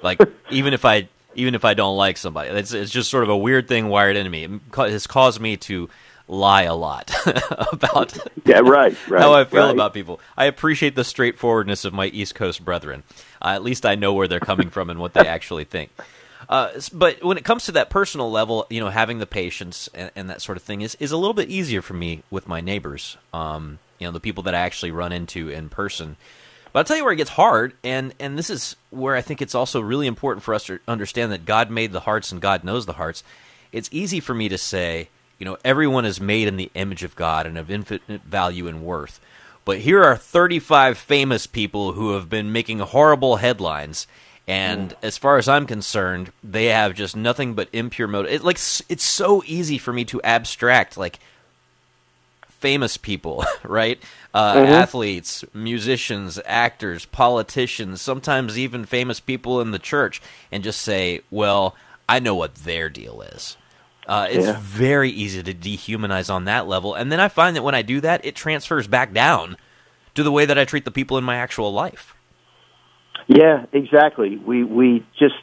Like even if I even if I don't like somebody, it's it's just sort of a weird thing wired into me. It has caused me to lie a lot about
Yeah, right, right,
how I feel
right.
about people. I appreciate the straightforwardness of my East Coast brethren. Uh, at least I know where they're coming from and what they actually think. Uh, but when it comes to that personal level, you know, having the patience and, and that sort of thing is, is a little bit easier for me with my neighbors. Um, you know, the people that I actually run into in person. But I'll tell you where it gets hard, and, and this is where I think it's also really important for us to understand that God made the hearts and God knows the hearts. It's easy for me to say, you know, everyone is made in the image of God and of infinite value and worth. But here are 35 famous people who have been making horrible headlines, and as far as I'm concerned, they have just nothing but impure motive. It, like it's so easy for me to abstract like famous people, right? Uh,
Mhm.
Athletes, musicians, actors, politicians, sometimes even famous people in the church, and just say, "Well, I know what their deal is." Uh, it's
Yeah.
very easy to dehumanize on that level, and then I find that when I do that, it transfers back down to the way that I treat the people in my actual life.
Yeah, exactly. We we just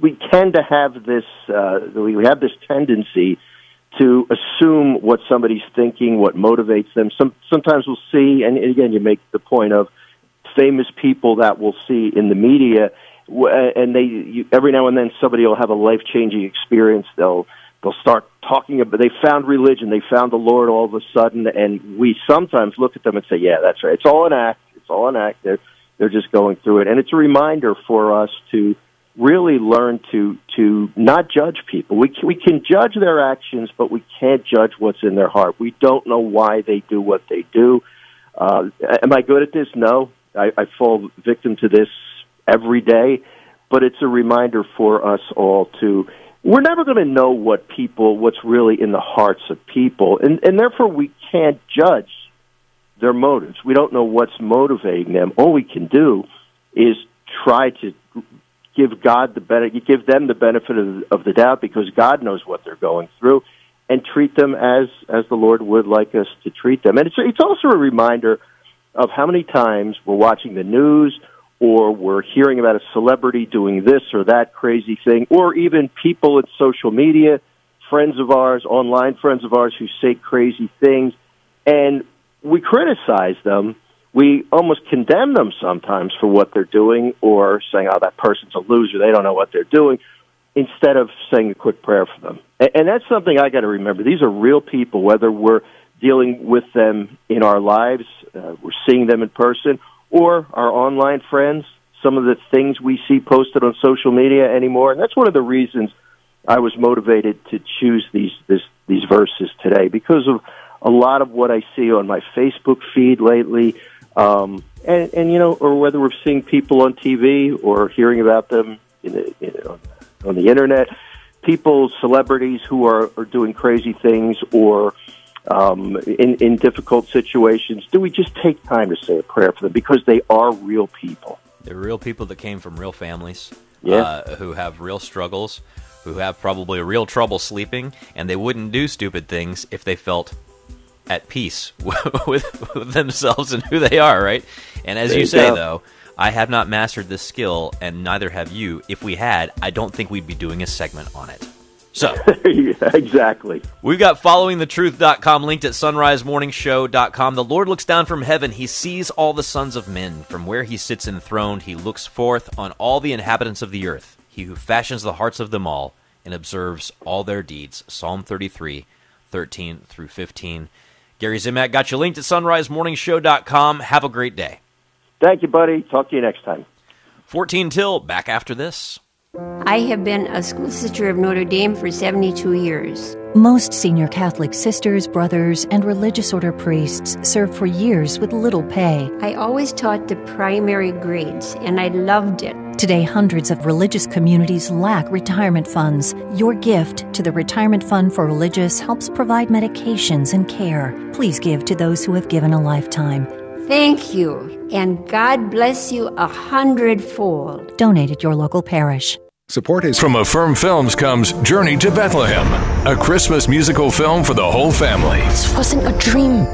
we tend to have this uh, we have this tendency to assume what somebody's thinking, what motivates them. Some sometimes we'll see, and again, you make the point of famous people that we'll see in the media, and they you, every now and then somebody will have a life changing experience. They'll they'll start talking about they found religion, they found the Lord all of a sudden, and we sometimes look at them and say, "Yeah, that's right. It's all an act. It's all an act." They're they're just going through it, and it's a reminder for us to really learn to to not judge people. We can, we can judge their actions, but we can't judge what's in their heart. We don't know why they do what they do. Uh, am I good at this? No, I, I fall victim to this every day. But it's a reminder for us all to. We're never going to know what people, what's really in the hearts of people, and and therefore we can't judge their motives. We don't know what's motivating them. All we can do is try to give God the benefit, give them the benefit of, of the doubt because God knows what they're going through, and treat them as as the Lord would like us to treat them. And it's it's also a reminder of how many times we're watching the news or we're hearing about a celebrity doing this or that crazy thing, or even people in social media, friends of ours, online friends of ours who say crazy things, and we criticize them. We almost condemn them sometimes for what they're doing or saying, oh, that person's a loser. They don't know what they're doing, instead of saying a quick prayer for them. And, that's something I got to remember. These are real people, whether we're dealing with them in our lives, uh, we're seeing them in person, or our online friends, some of the things we see posted on social media anymore. And that's one of the reasons I was motivated to choose these this, these verses today because of a lot of what I see on my Facebook feed lately, um, and, and you know, or whether we're seeing people on TV or hearing about them in the, you know, on the internet, people, celebrities who are, are doing crazy things or um, in, in difficult situations, do we just take time to say a prayer for them because they are real people?
They're real people that came from real families,
Yeah.
uh, who have real struggles, who have probably real trouble sleeping, and they wouldn't do stupid things if they felt at peace with, with themselves and who they are, right? And as
There
you say,
go.
though, I have not mastered this skill, and neither have you. If we had, I don't think we'd be doing a segment on it. So,
yeah, exactly.
We've got followingthetruth.com linked at sunrisemorningshow.com. The Lord looks down from heaven. He sees all the sons of men. From where he sits enthroned, he looks forth on all the inhabitants of the earth. He who fashions the hearts of them all and observes all their deeds. Psalm 33, 13 through 15. Gary Zimak got you linked at sunrisemorningshow.com. Have a great day.
Thank you, buddy. Talk to you next time.
14 till, back after this.
I have been a school sister of Notre Dame for 72 years.
Most senior Catholic sisters, brothers, and religious order priests serve for years with little pay.
I always taught the primary grades, and I loved it.
Today, hundreds of religious communities lack retirement funds. Your gift to the Retirement Fund for Religious helps provide medications and care. Please give to those who have given a lifetime.
Thank you, and God bless you a hundredfold.
Donate at your local parish.
Support is from Affirm Films comes Journey to Bethlehem, a Christmas musical film for the whole family.
This wasn't a dream.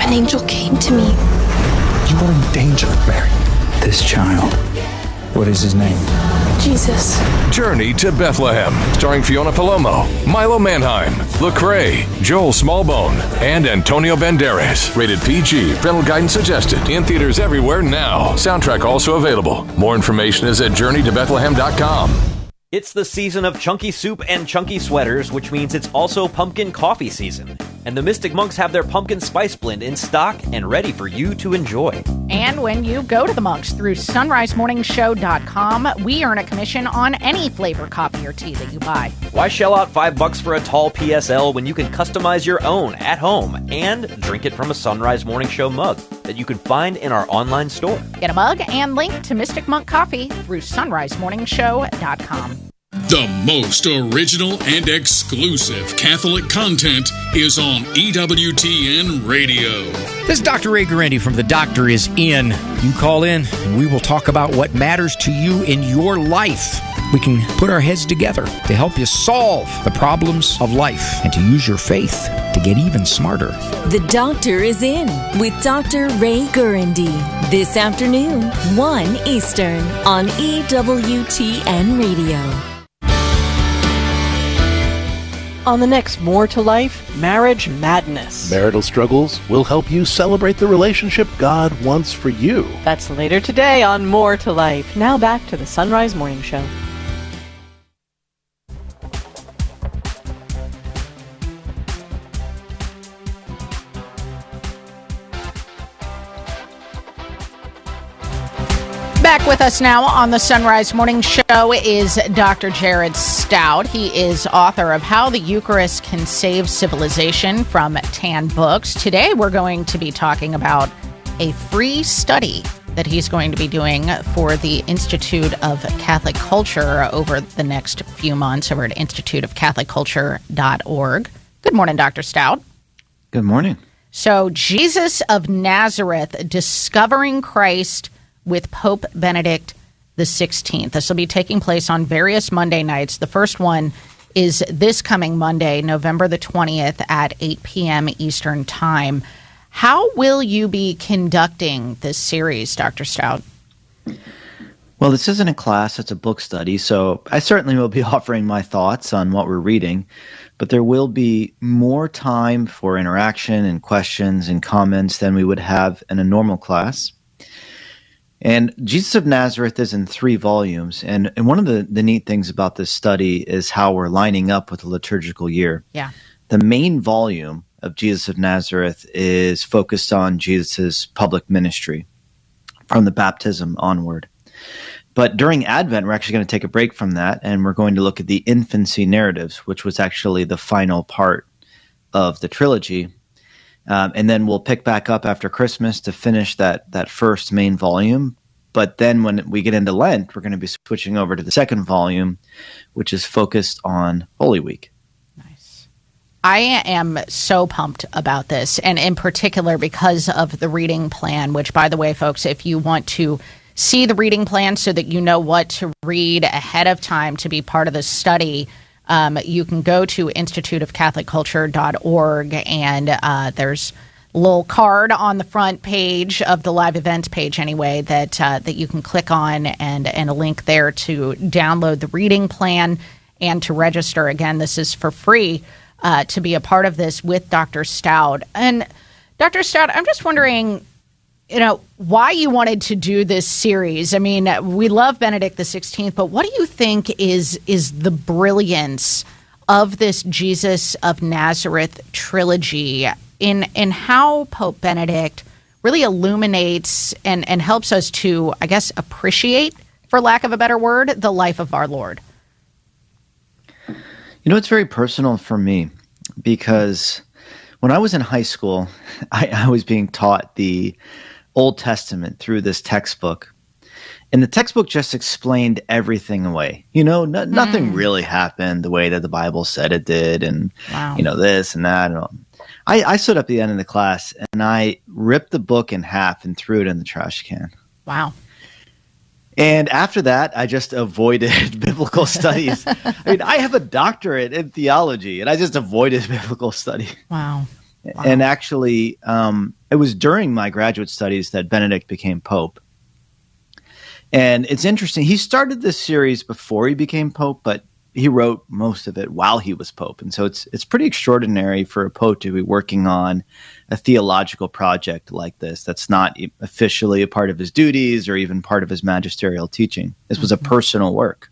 An angel came to me.
You are in danger, Mary. This child. What is his name?
Jesus.
Journey to Bethlehem, starring Fiona Palomo, Milo Manheim, Lecrae, Joel Smallbone, and Antonio Banderas. Rated PG. Parental guidance suggested. In theaters everywhere now. Soundtrack also available. More information is at journeytobethlehem.com.
It's the season of chunky soup and chunky sweaters, which means it's also pumpkin coffee season. And the Mystic Monks have their pumpkin spice blend in stock and ready for you to enjoy.
And when you go to the monks through sunrisemorningshow.com, we earn a commission on any flavor coffee or tea that you buy.
Why shell out five bucks for a tall PSL when you can customize your own at home and drink it from a Sunrise Morning Show mug that you can find in our online store?
Get a mug and link to Mystic Monk Coffee through sunrisemorningshow.com.
The most original and exclusive Catholic content is on EWTN Radio.
This is Dr. Ray Guarendi from The Doctor is In. You call in and we will talk about what matters to you in your life. We can put our heads together to help you solve the problems of life and to use your faith to get even smarter.
The Doctor is in with Dr. Ray Guarendi this afternoon, 1 Eastern on EWTN Radio.
On the next More to Life, Marriage Madness.
Marital struggles will help you celebrate the relationship God wants for you.
That's later today on More to Life. Now back to the Sunrise Morning Show.
Back with us now on the Sunrise Morning Show is Dr. Jared Staudt. He is author of How the Eucharist Can Save Civilization from Tan Books. Today we're going to be talking about a free study that he's going to be doing for the Institute of Catholic Culture over the next few months over at instituteofcatholicculture.org. Good morning, Dr. Staudt.
Good morning.
So, Jesus of Nazareth, Discovering Christ with Pope Benedict the 16th. This will be taking place on various Monday nights. The first one is this coming Monday, November the 20th at 8 p.m. Eastern Time. How will you be conducting this series, Dr. Staudt?
Well, this isn't a class, it's a book study, so I certainly will be offering my thoughts on what we're reading, but there will be more time for interaction and questions and comments than we would have in a normal class. And Jesus of Nazareth is in three volumes. And, and one of the, the neat things about this study is how we're lining up with the liturgical year.
Yeah.
The main volume of Jesus of Nazareth is focused on Jesus' public ministry from the baptism onward. But during Advent, we're actually going to take a break from that and we're going to look at the infancy narratives, which was actually the final part of the trilogy. Um, and then we'll pick back up after Christmas to finish that that first main volume. But then when we get into Lent, we're going to be switching over to the second volume, which is focused on Holy Week. Nice.
I am so pumped about this, and in particular because of the reading plan, which, by the way, folks, if you want to see the reading plan so that you know what to read ahead of time to be part of the study, um, you can go to instituteofcatholicculture.org and uh, there's a little card on the front page of the live events page anyway that uh, that you can click on and and a link there to download the reading plan and to register again this is for free uh, to be a part of this with Dr. Staudt and Dr. Staudt I'm just wondering you know why you wanted to do this series. I mean we love benedict the 16th but what do you think is is the brilliance of this jesus of nazareth trilogy in in how pope benedict really illuminates and and helps us to i guess appreciate for lack of a better word the life of our lord?
You know, it's very personal for me because when I was in high school, I, I was being taught the Old Testament through this textbook. And the textbook just explained everything away. You know, no, nothing mm. really happened the way that the Bible said it did, and
Wow.
you know this and that. And all. I, I stood up at the end of the class and I ripped the book in half and threw it in the trash can.
wow
And after that, I just avoided biblical studies. I mean, I have a doctorate in theology, and I just avoided biblical study.
wow
And actually, um, it was during my graduate studies that Benedict became pope. And it's interesting. He started this series before he became pope, but he wrote most of it while he was pope. And so it's it's pretty extraordinary for a pope to be working on a theological project like this that's not officially a part of his duties or even part of his magisterial teaching. This was a personal work.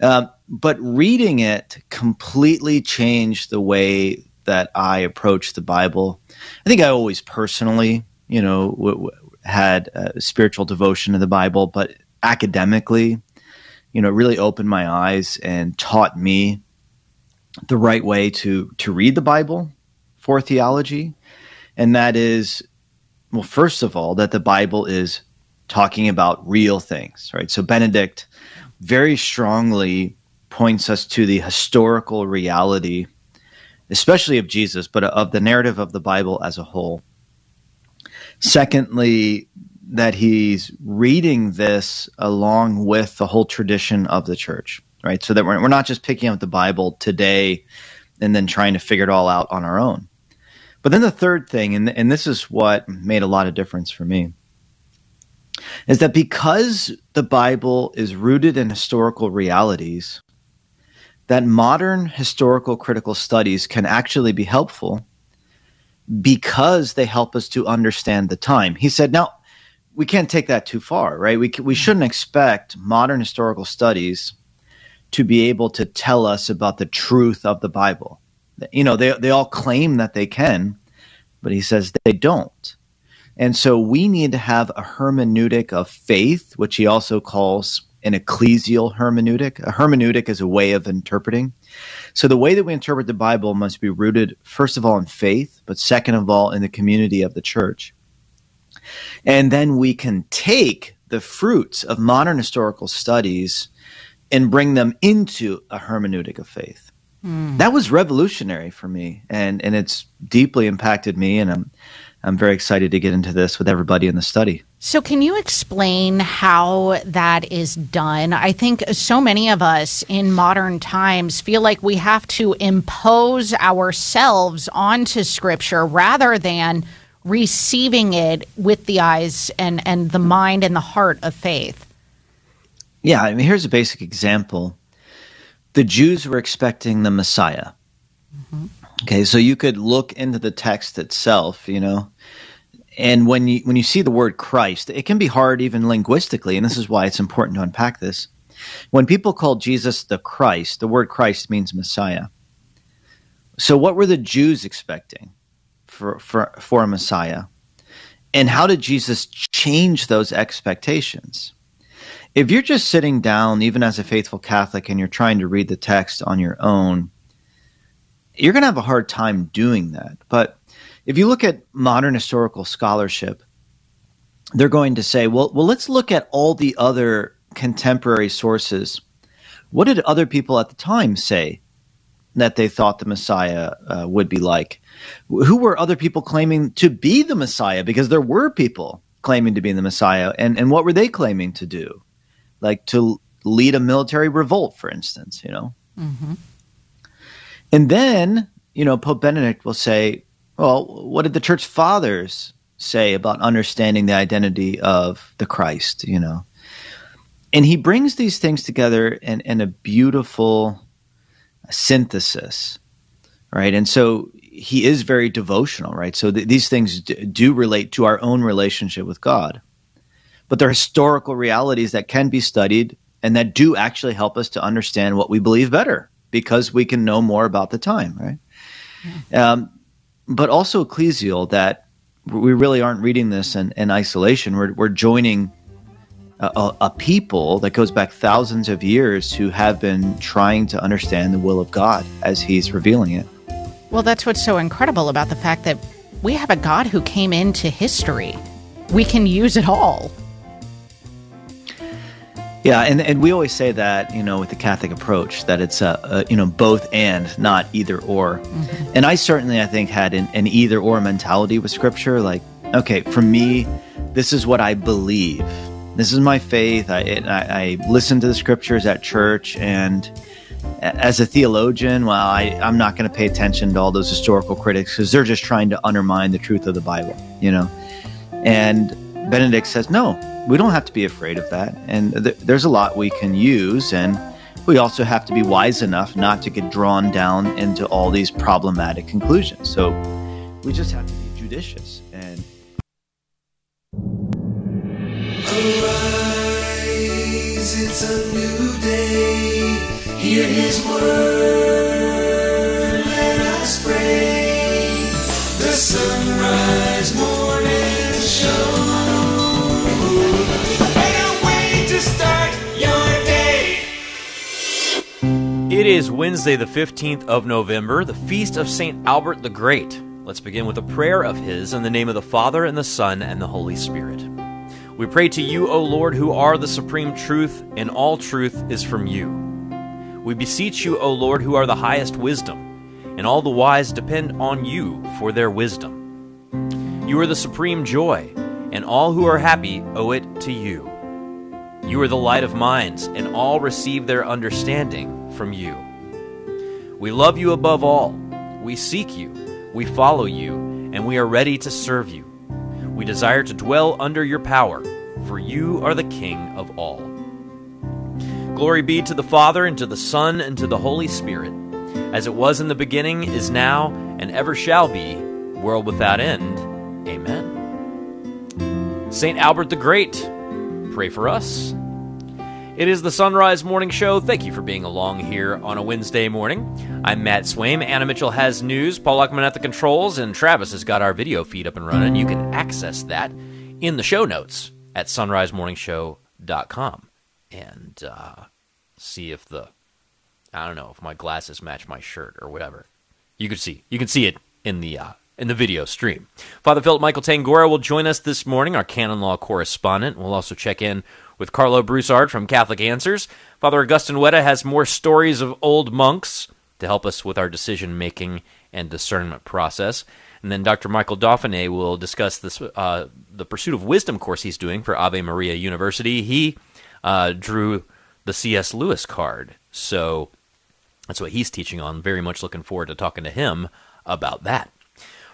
Um, but reading it completely changed the way that I approach the Bible. I think I always personally, you know, w- w- had a spiritual devotion to the Bible, but academically, you know, it really opened my eyes and taught me the right way to to read the Bible for theology, and that is, well, first of all, that the Bible is talking about real things, right? So Benedict very strongly points us to the historical reality, especially of Jesus, but of the narrative of the Bible as a whole. Secondly, that he's reading this along with the whole tradition of the church, right? So that we're, we're not just picking up the Bible today and then trying to figure it all out on our own. But then the third thing, and, and this is what made a lot of difference for me, is that because the Bible is rooted in historical realities, that modern historical critical studies can actually be helpful because they help us to understand the time. He said, now, we can't take that too far, right? We, we hmm. shouldn't expect modern historical studies to be able to tell us about the truth of the Bible. You know, they, they all claim that they can, but he says they don't. And so we need to have a hermeneutic of faith, which he also calls an ecclesial hermeneutic. A hermeneutic is a way of interpreting. So the way that we interpret the Bible must be rooted, first of all, in faith, but second of all, in the community of the church. And then we can take the fruits of modern historical studies and bring them into a hermeneutic of faith. Hmm. That was revolutionary for me, and, and it's deeply impacted me, and I'm I'm very excited to get into this with everybody in the study.
So, can you explain how that is done? I think so many of us in modern times feel like we have to impose ourselves onto Scripture rather than receiving it with the eyes and, and the mind and the heart of faith.
Yeah, I mean, here's a basic example. The Jews were expecting the Messiah. Mm-hmm. Okay, so you could look into the text itself, you know, and when you when you see the word Christ, it can be hard even linguistically, and this is why it's important to unpack this. When people call Jesus the Christ, the word Christ means Messiah. So, what were the Jews expecting for for, for a Messiah, and how did Jesus change those expectations? if you're just sitting down, even as a faithful Catholic, and you're trying to read the text on your own, you're going to have a hard time doing that. But if you look at modern historical scholarship, they're going to say, well, well, let's look at all the other contemporary sources. What did other people at the time say that they thought the Messiah uh, would be like? Who were other people claiming to be the Messiah? Because there were people claiming to be the Messiah, and and what were they claiming to do? Like to lead a military revolt, for instance, you know.
Mm-hmm.
And then, you know, Pope Benedict will say, well, what did the church fathers say about understanding the identity of the Christ, you know? And he brings these things together in, in a beautiful synthesis, right? And so he is very devotional, right? So th- these things d- do relate to our own relationship with God. But they're historical realities that can be studied and that do actually help us to understand what we believe better because we can know more about the time, right? Um, but also ecclesial that we really aren't reading this in, in isolation. We're, we're joining a, a, a people that goes back thousands of years who have been trying to understand the will of God as He's revealing it.
Well, that's what's so incredible about the fact that we have a God who came into history. We can use it all.
Yeah, and, and we always say that you know with the Catholic approach that it's a, a you know both and not either or, mm-hmm. and I certainly I think had an, an either or mentality with Scripture. Like, okay, for me, this is what I believe. This is my faith. I I, I listen to the Scriptures at church, and as a theologian, well, I I'm not going to pay attention to all those historical critics because they're just trying to undermine the truth of the Bible, you know. And Benedict says, no, we don't have to be afraid of that. And th- there's a lot we can use. And we also have to be wise enough not to get drawn down into all these problematic conclusions. So we just have to be judicious. And
Arise, it's a new day. Hear his word, let us pray. The sunrise
It is Wednesday, the 15th of November, the feast of St. Albert the Great. Let's begin with a prayer of his in the name of the Father, and the Son, and the Holy Spirit. We pray to you, O Lord, who are the supreme truth, and all truth is from you. We beseech you, O Lord, who are the highest wisdom, and all the wise depend on you for their wisdom. You are the supreme joy, and all who are happy owe it to you. You are the light of minds, and all receive their understanding from you. We love you above all. We seek you, we follow you, and we are ready to serve you. We desire to dwell under your power, for you are the King of all. Glory be to the Father, and to the Son, and to the Holy Spirit, as it was in the beginning, is now, and ever shall be, world without end. Amen. St. Albert the Great, pray for us. It is the Sunrise Morning Show. Thank you for being along here on a Wednesday morning. I'm Matt Swaim. Anna Mitchell has news. Paul Luckman at the controls, and Travis has got our video feed up and running. You can access that in the show notes at sunrisemorningshow.com and uh, see if the I don't know if my glasses match my shirt or whatever. You could see you can see it in the uh, in the video stream. Father Philip Michael Tangorra will join us this morning, our canon law correspondent. We'll also check in with Karlo Broussard from Catholic Answers. Father Augustine Wetta has more stories of old monks to help us with our decision making and discernment process. And then Dr. Michael Dauphinais will discuss this uh, the Pursuit of Wisdom course he's doing for Ave Maria University. He uh, drew the C.S. Lewis card, so that's what he's teaching on. Very much looking forward to talking to him about that.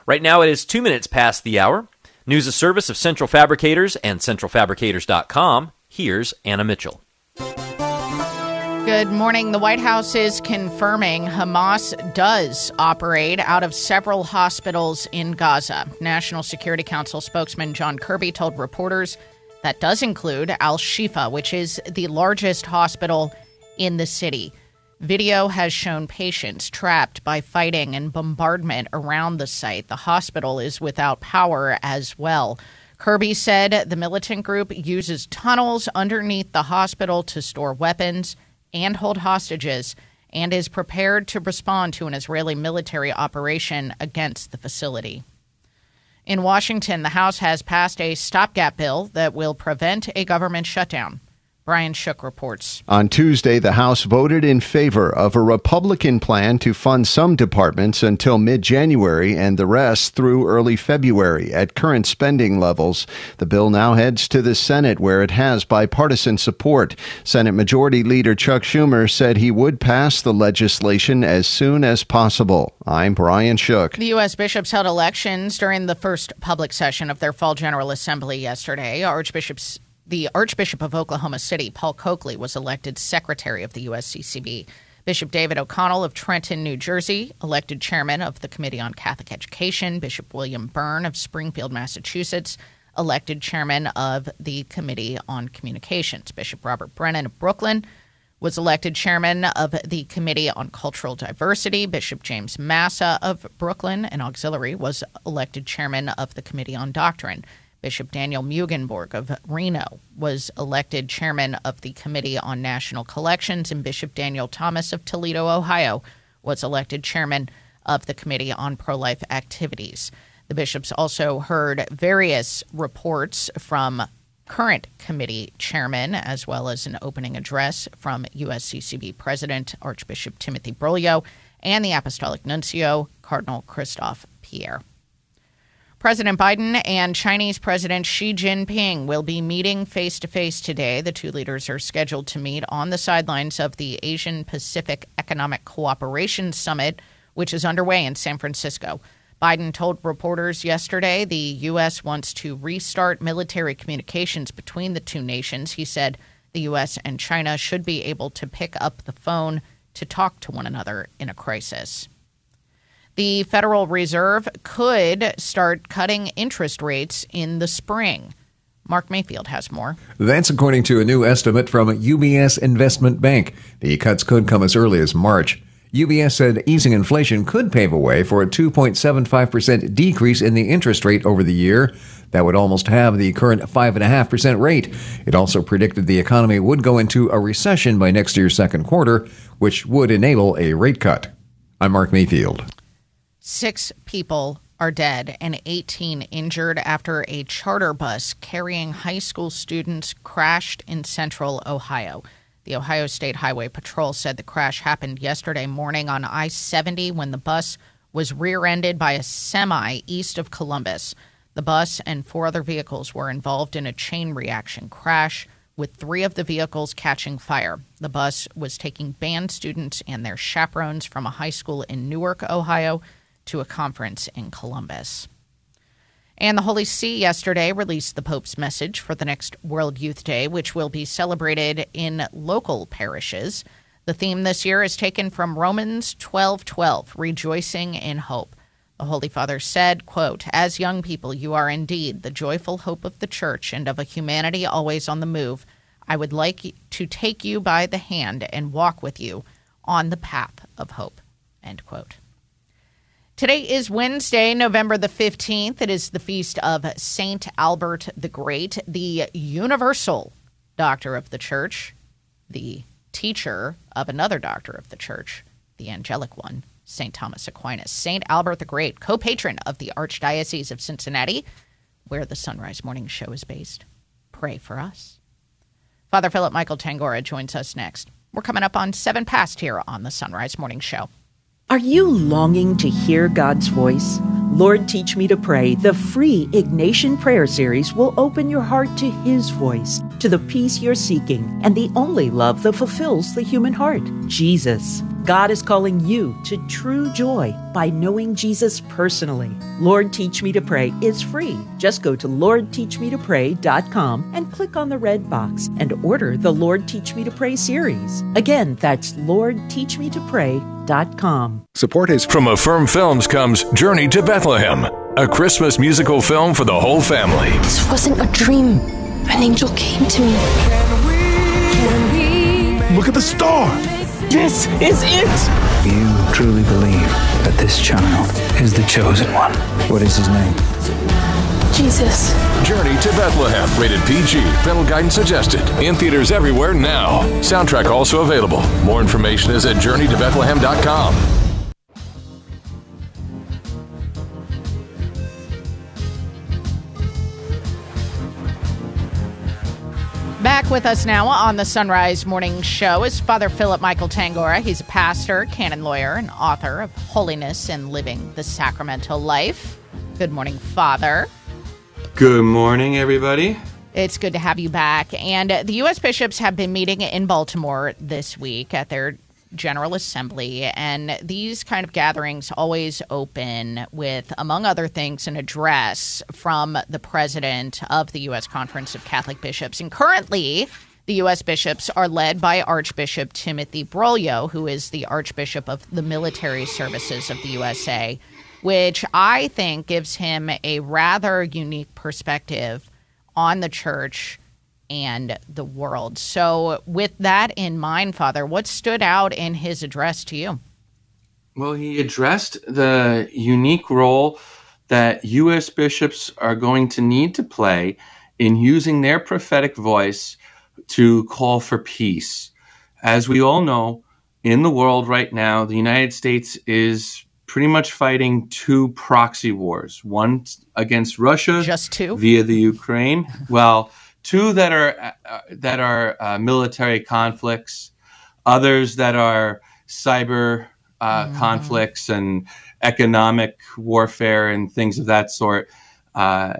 Right now, it is two minutes past the hour. News of service of Central Fabricators and CentralFabricators.com. Here's Anna Mitchell.
Good morning. The White House is confirming Hamas does operate out of several hospitals in Gaza. National Security Council spokesman John Kirby told reporters that does include Al Shifa, which is the largest hospital in the city. Video has shown patients trapped by fighting and bombardment around the site. The hospital is without power as well. Kirby said the militant group uses tunnels underneath the hospital to store weapons and hold hostages and is prepared to respond to an Israeli military operation against the facility. In Washington, the House has passed a stopgap bill that will prevent a government shutdown. Brian Shook reports.
On Tuesday, the House voted in favor of a Republican plan to fund some departments until mid January and the rest through early February at current spending levels. The bill now heads to the Senate, where it has bipartisan support. Senate Majority Leader Chuck Schumer said he would pass the legislation as soon as possible. I'm Brian Shook.
The U.S. bishops held elections during the first public session of their fall General Assembly yesterday. Archbishops the Archbishop of Oklahoma City, Paul Coakley, was elected Secretary of the USCCB. Bishop David O'Connell of Trenton, New Jersey, elected Chairman of the Committee on Catholic Education. Bishop William Byrne of Springfield, Massachusetts, elected Chairman of the Committee on Communications. Bishop Robert Brennan of Brooklyn was elected Chairman of the Committee on Cultural Diversity. Bishop James Massa of Brooklyn an Auxiliary was elected Chairman of the Committee on Doctrine. Bishop Daniel Mueggenborg of Reno was elected chairman of the Committee on National Collections, and Bishop Daniel Thomas of Toledo, Ohio, was elected chairman of the Committee on Pro Life Activities. The bishops also heard various reports from current committee chairman, as well as an opening address from USCCB President Archbishop Timothy Broglio and the Apostolic Nuncio, Cardinal Christophe Pierre. President Biden and Chinese President Xi Jinping will be meeting face to face today. The two leaders are scheduled to meet on the sidelines of the Asian Pacific Economic Cooperation Summit, which is underway in San Francisco. Biden told reporters yesterday the U.S. wants to restart military communications between the two nations. He said the U.S. and China should be able to pick up the phone to talk to one another in a crisis the Federal Reserve could start cutting interest rates in the spring. Mark Mayfield has more.
That's according to a new estimate from UBS Investment Bank. The cuts could come as early as March. UBS said easing inflation could pave a way for a 2.75% decrease in the interest rate over the year. That would almost have the current 5.5% rate. It also predicted the economy would go into a recession by next year's second quarter, which would enable a rate cut. I'm Mark Mayfield.
Six people are dead and 18 injured after a charter bus carrying high school students crashed in central Ohio. The Ohio State Highway Patrol said the crash happened yesterday morning on I 70 when the bus was rear ended by a semi east of Columbus. The bus and four other vehicles were involved in a chain reaction crash, with three of the vehicles catching fire. The bus was taking band students and their chaperones from a high school in Newark, Ohio to a conference in Columbus. And the Holy See yesterday released the Pope's message for the next World Youth Day, which will be celebrated in local parishes. The theme this year is taken from Romans 12:12, rejoicing in hope. The Holy Father said, quote, "As young people, you are indeed the joyful hope of the church and of a humanity always on the move. I would like to take you by the hand and walk with you on the path of hope." End quote. Today is Wednesday, November the 15th. It is the feast of Saint Albert the Great, the universal doctor of the church, the teacher of another doctor of the church, the angelic one, St. Thomas Aquinas. St. Albert the Great, co patron of the Archdiocese of Cincinnati, where the Sunrise Morning Show is based. Pray for us. Father Philip Michael Tangorra joins us next. We're coming up on 7 past here on the Sunrise Morning Show.
Are you longing to hear God's voice? Lord, Teach Me to Pray, the free Ignatian prayer series will open your heart to His voice, to the peace you're seeking, and the only love that fulfills the human heart Jesus. God is calling you to true joy by knowing Jesus personally. Lord Teach Me to Pray is free. Just go to LordTeachMeToPray.com and click on the red box and order the Lord Teach Me to Pray series. Again, that's LordTeachMeToPray.com.
Support is from Affirm Films comes Journey to Bethlehem, a Christmas musical film for the whole family.
This wasn't a dream. An angel came to me.
Look at the star.
This is it.
You truly believe that this child is the chosen one. What is his name?
Jesus.
Journey to Bethlehem, rated PG, parental guidance suggested. In theaters everywhere now. Soundtrack also available. More information is at journeytobethlehem.com.
Back with us now on the Sunrise Morning Show is Father Philip Michael Tangorra. He's a pastor, canon lawyer, and author of Holiness and Living the Sacramental Life. Good morning, Father.
Good morning, everybody.
It's good to have you back. And the U.S. bishops have been meeting in Baltimore this week at their General Assembly. And these kind of gatherings always open with, among other things, an address from the president of the U.S. Conference of Catholic Bishops. And currently, the U.S. bishops are led by Archbishop Timothy Broglio, who is the Archbishop of the Military Services of the USA, which I think gives him a rather unique perspective on the church and the world. So, with that in mind, Father, what stood out in his address to you?
Well, he addressed the unique role that U.S. bishops are going to need to play in using their prophetic voice to call for peace. As we all know, in the world right now, the United States is pretty much fighting two proxy wars one against Russia,
just two,
via the Ukraine. well, two that are uh, that are uh, military conflicts, others that are cyber uh, mm. conflicts and economic warfare and things of that sort. Uh,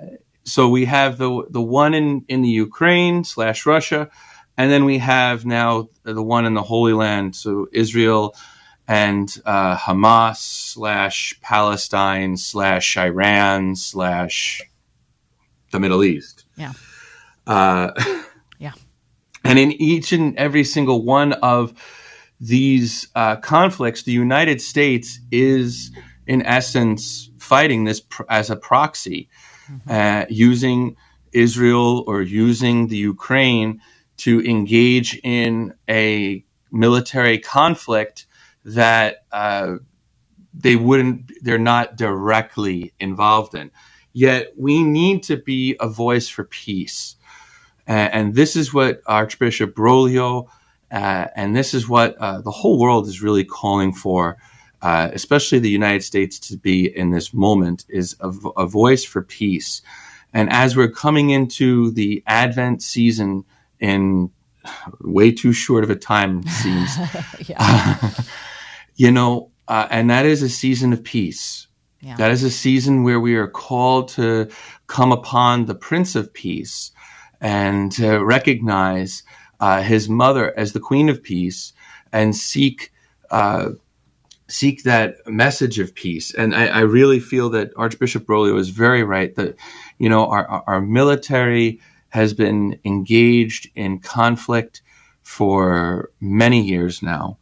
so we have the the one in in the Ukraine slash Russia, and then we have now the one in the Holy Land. So Israel and uh, Hamas slash Palestine slash Iran slash the Middle East.
Yeah.
Uh,
yeah.
And in each and every single one of these uh, conflicts, the United States is, in essence, fighting this pr- as a proxy, mm-hmm. uh, using Israel or using the Ukraine to engage in a military conflict that uh, they wouldn't, they're not directly involved in. Yet we need to be a voice for peace. And, and this is what Archbishop Broglio uh, and this is what uh, the whole world is really calling for, uh, especially the United States to be in this moment, is a, a, voice for peace. And as we're coming into the Advent season in way too short of a time, it seems, you know, uh, and that is a season of peace. Yeah. That is a season where we are called to come upon the Prince of Peace and to recognize uh, his mother as the Queen of Peace and seek uh, seek that message of peace. And I, I, really feel that Archbishop Broglio is very right that you know our, our military has been engaged in conflict for many years now.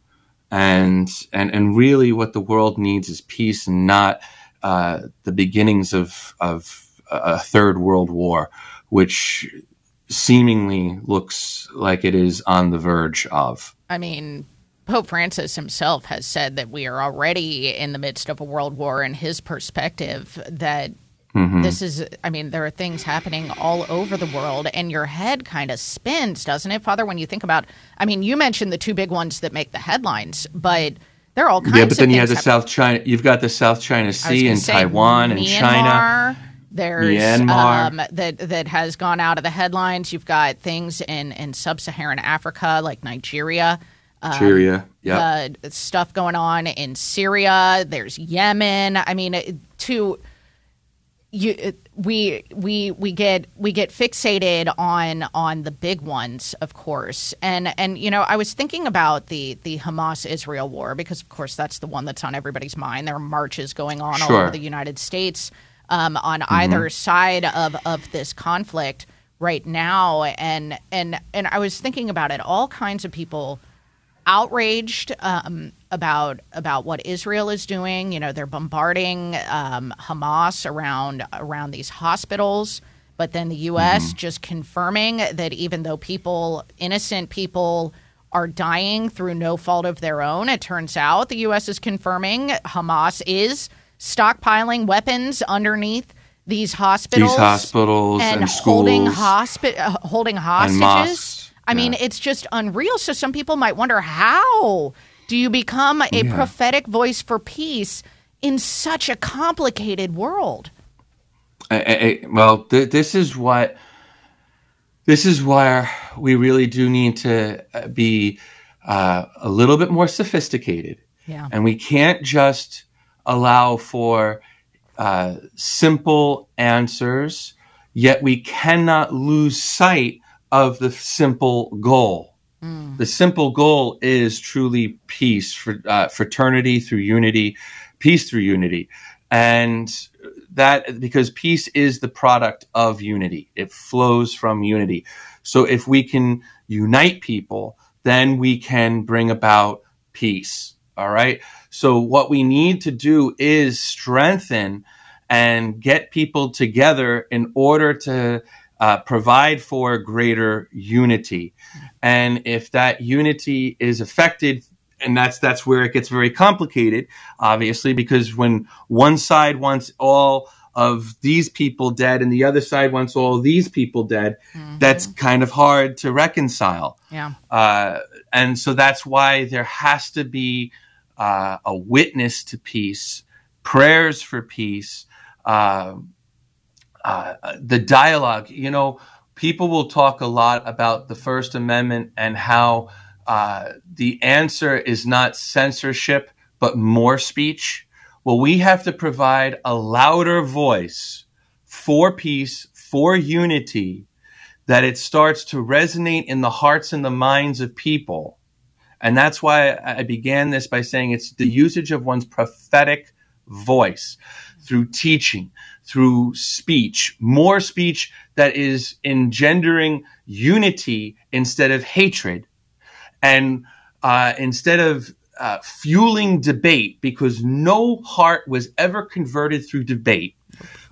And, and, and really what the world needs is peace and not uh, the beginnings of, of a third world war, which seemingly looks like it is on the verge of.
I mean, Pope Francis himself has said that we are already in the midst of a world war, in his perspective that mm-hmm. this is, I mean, there are things happening all over the world, and your head kind of spins, doesn't it, Father, when you think about, I mean, you mentioned the two big ones that make the headlines, but there are all kinds
Yeah, but then you have the
happening.
South China, you've got the South China Sea and Taiwan and China.
There's
Myanmar.
Um, that that has gone out of the headlines. You've got things in in sub-Saharan Africa like Nigeria.
Nigeria, um, yeah.
Uh, stuff going on in Syria. There's Yemen. I mean, to you, we we we get we get fixated on on the big ones, of course. And and you know, I was thinking about the the Hamas Israel war because, of course, that's the one that's on everybody's mind. There are marches going on
sure.
all over the United States um, on mm-hmm. either side of, of this conflict right now and and and I was thinking about it all kinds of people outraged um, about about what Israel is doing you know they're bombarding um, Hamas around around these hospitals but then the US mm-hmm. just confirming that even though people innocent people are dying through no fault of their own it turns out the US is confirming Hamas is stockpiling weapons underneath these hospitals,
these hospitals
and,
and
holding
schools,
hospi- uh, holding hostages. I mean, yeah. it's just unreal. So some people might wonder how do you become a yeah. prophetic voice for peace in such a complicated world?
I, I, well, th- this is what this is where we really do need to uh, be uh, a little bit more sophisticated.
Yeah.
And we can't just allow for uh, simple answers, yet we cannot lose sight of the simple goal. The simple goal is truly peace, for, uh, fraternity through unity, peace through unity. And that because peace is the product of unity, it flows from unity. So if we can unite people, then we can bring about peace. All right. So what we need to do is strengthen and get people together in order to uh, provide for greater unity. And if that unity is affected, and that's that's where it gets very complicated, obviously, because when one side wants all of these people dead and the other side wants all these people dead, that's kind of hard to reconcile.
Yeah.
Uh, and so that's why there has to be uh, a witness to peace, prayers for peace, uh, uh, the dialogue. You know, people will talk a lot about the First Amendment and how uh, the answer is not censorship, but more speech. Well, we have to provide a louder voice for peace, for unity, that it starts to resonate in the hearts and the minds of people. And that's why I began this by saying it's the usage of one's prophetic voice through teaching, through speech, more speech that is engendering unity instead of hatred. And uh, instead of uh, fueling debate, because no heart was ever converted through debate,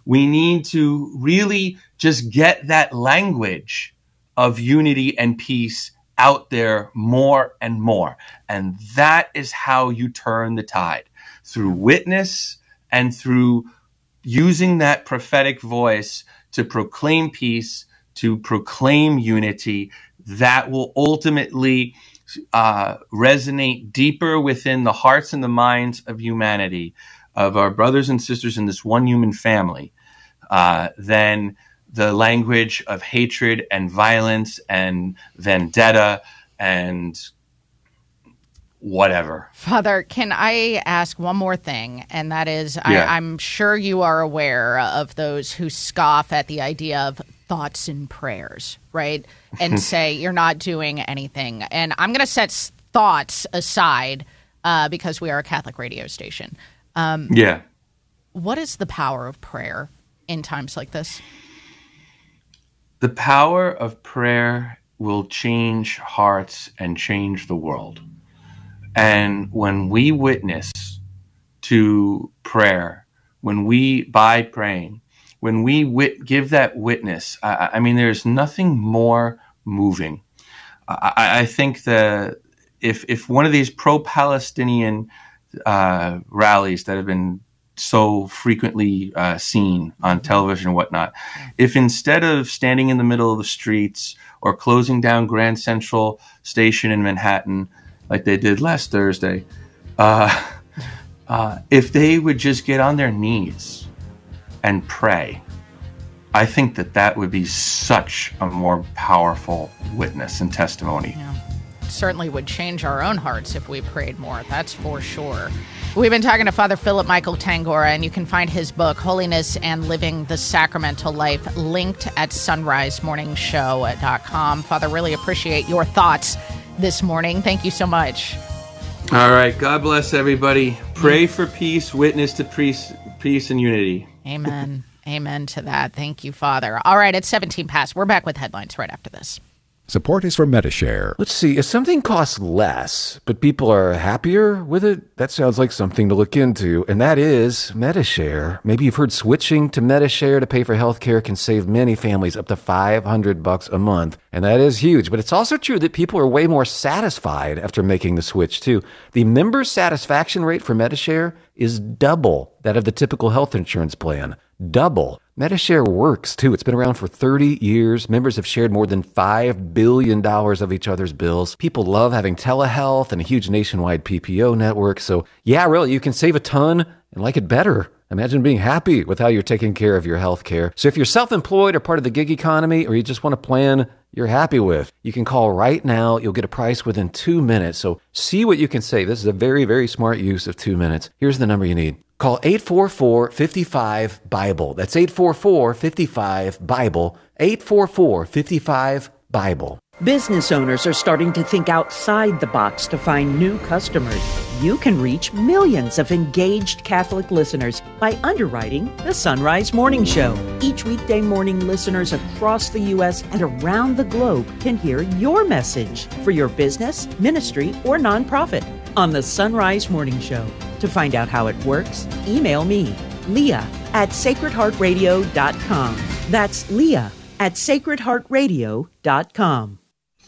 we need to really just get that language of unity and peace out there more and more. And that is how you turn the tide through witness and through using that prophetic voice to proclaim peace, to proclaim unity. That will ultimately uh, resonate deeper within the hearts and the minds of humanity, of our brothers and sisters in this one human family, uh, than the language of hatred and violence and vendetta and whatever.
Father, can I ask one more thing? And that is,
Yeah.
I, I'm sure you are aware of those who scoff at the idea of thoughts and prayers, right? And say you're not doing anything. And I'm going to set thoughts aside uh, because we are a Catholic radio station. Um,
Yeah.
What is the power of prayer in times like this?
The power of prayer will change hearts and change the world. And when we witness to prayer, when we, by praying, when we wit- give that witness, I, I mean, there's nothing more moving. I, I- think that if, if one of these pro Palestinian uh, rallies that have been so frequently uh, seen on television and whatnot, if instead of standing in the middle of the streets or closing down Grand Central Station in Manhattan, like they did last Thursday, uh, uh, if they would just get on their knees and pray, I think that that would be such a more powerful witness and testimony.
certainly would change our own hearts if we prayed more. That's for sure. We've been talking to Father Philip Michael Tangorra, and you can find his book, Holiness and Living the Sacramental Life, linked at sunrisemorningshow.com. Father, really appreciate your thoughts this morning. Thank you so much.
All right. God bless everybody. Pray mm. for peace, witness to peace, peace and unity.
Amen. Amen to that. Thank you, Father. All right, it's 17 past. We're back with headlines right after this.
Support is for Medi-Share. Let's see, if something costs less, but people are happier with it, that sounds like something to look into, and that is Medi-Share. Maybe you've heard switching to Medi-Share to pay for healthcare can save many families up to 500 bucks a month, and that is huge. But it's also true that people are way more satisfied after making the switch too. The member satisfaction rate for Medi-Share is double that of the typical health insurance plan. Double. Medi-Share works too. It's been around for 30 years. Members have shared more than $5 billion of each other's bills. People love having telehealth and a huge nationwide PPO network. So, yeah, really, you can save a ton and like it better. Imagine being happy with how you're taking care of your health care. So, if you're self employed or part of the gig economy, or you just want to plan you're happy with. You can call right now. You'll get a price within two minutes. So see what you can save. This is a very, very smart use of two minutes. Here's the number you need. Call 844 55 Bible. That's 844 55 Bible. 844 55 Bible.
Business owners are starting to think outside the box to find new customers. You can reach millions of engaged Catholic listeners by underwriting the Sunrise Morning Show. Each weekday morning, listeners across the U.S. and around the globe can hear your message for your business, ministry, or nonprofit on the Sunrise Morning Show. To find out how it works, email me, Leah at sacredheartradio.com. That's Leah at sacredheartradio.com.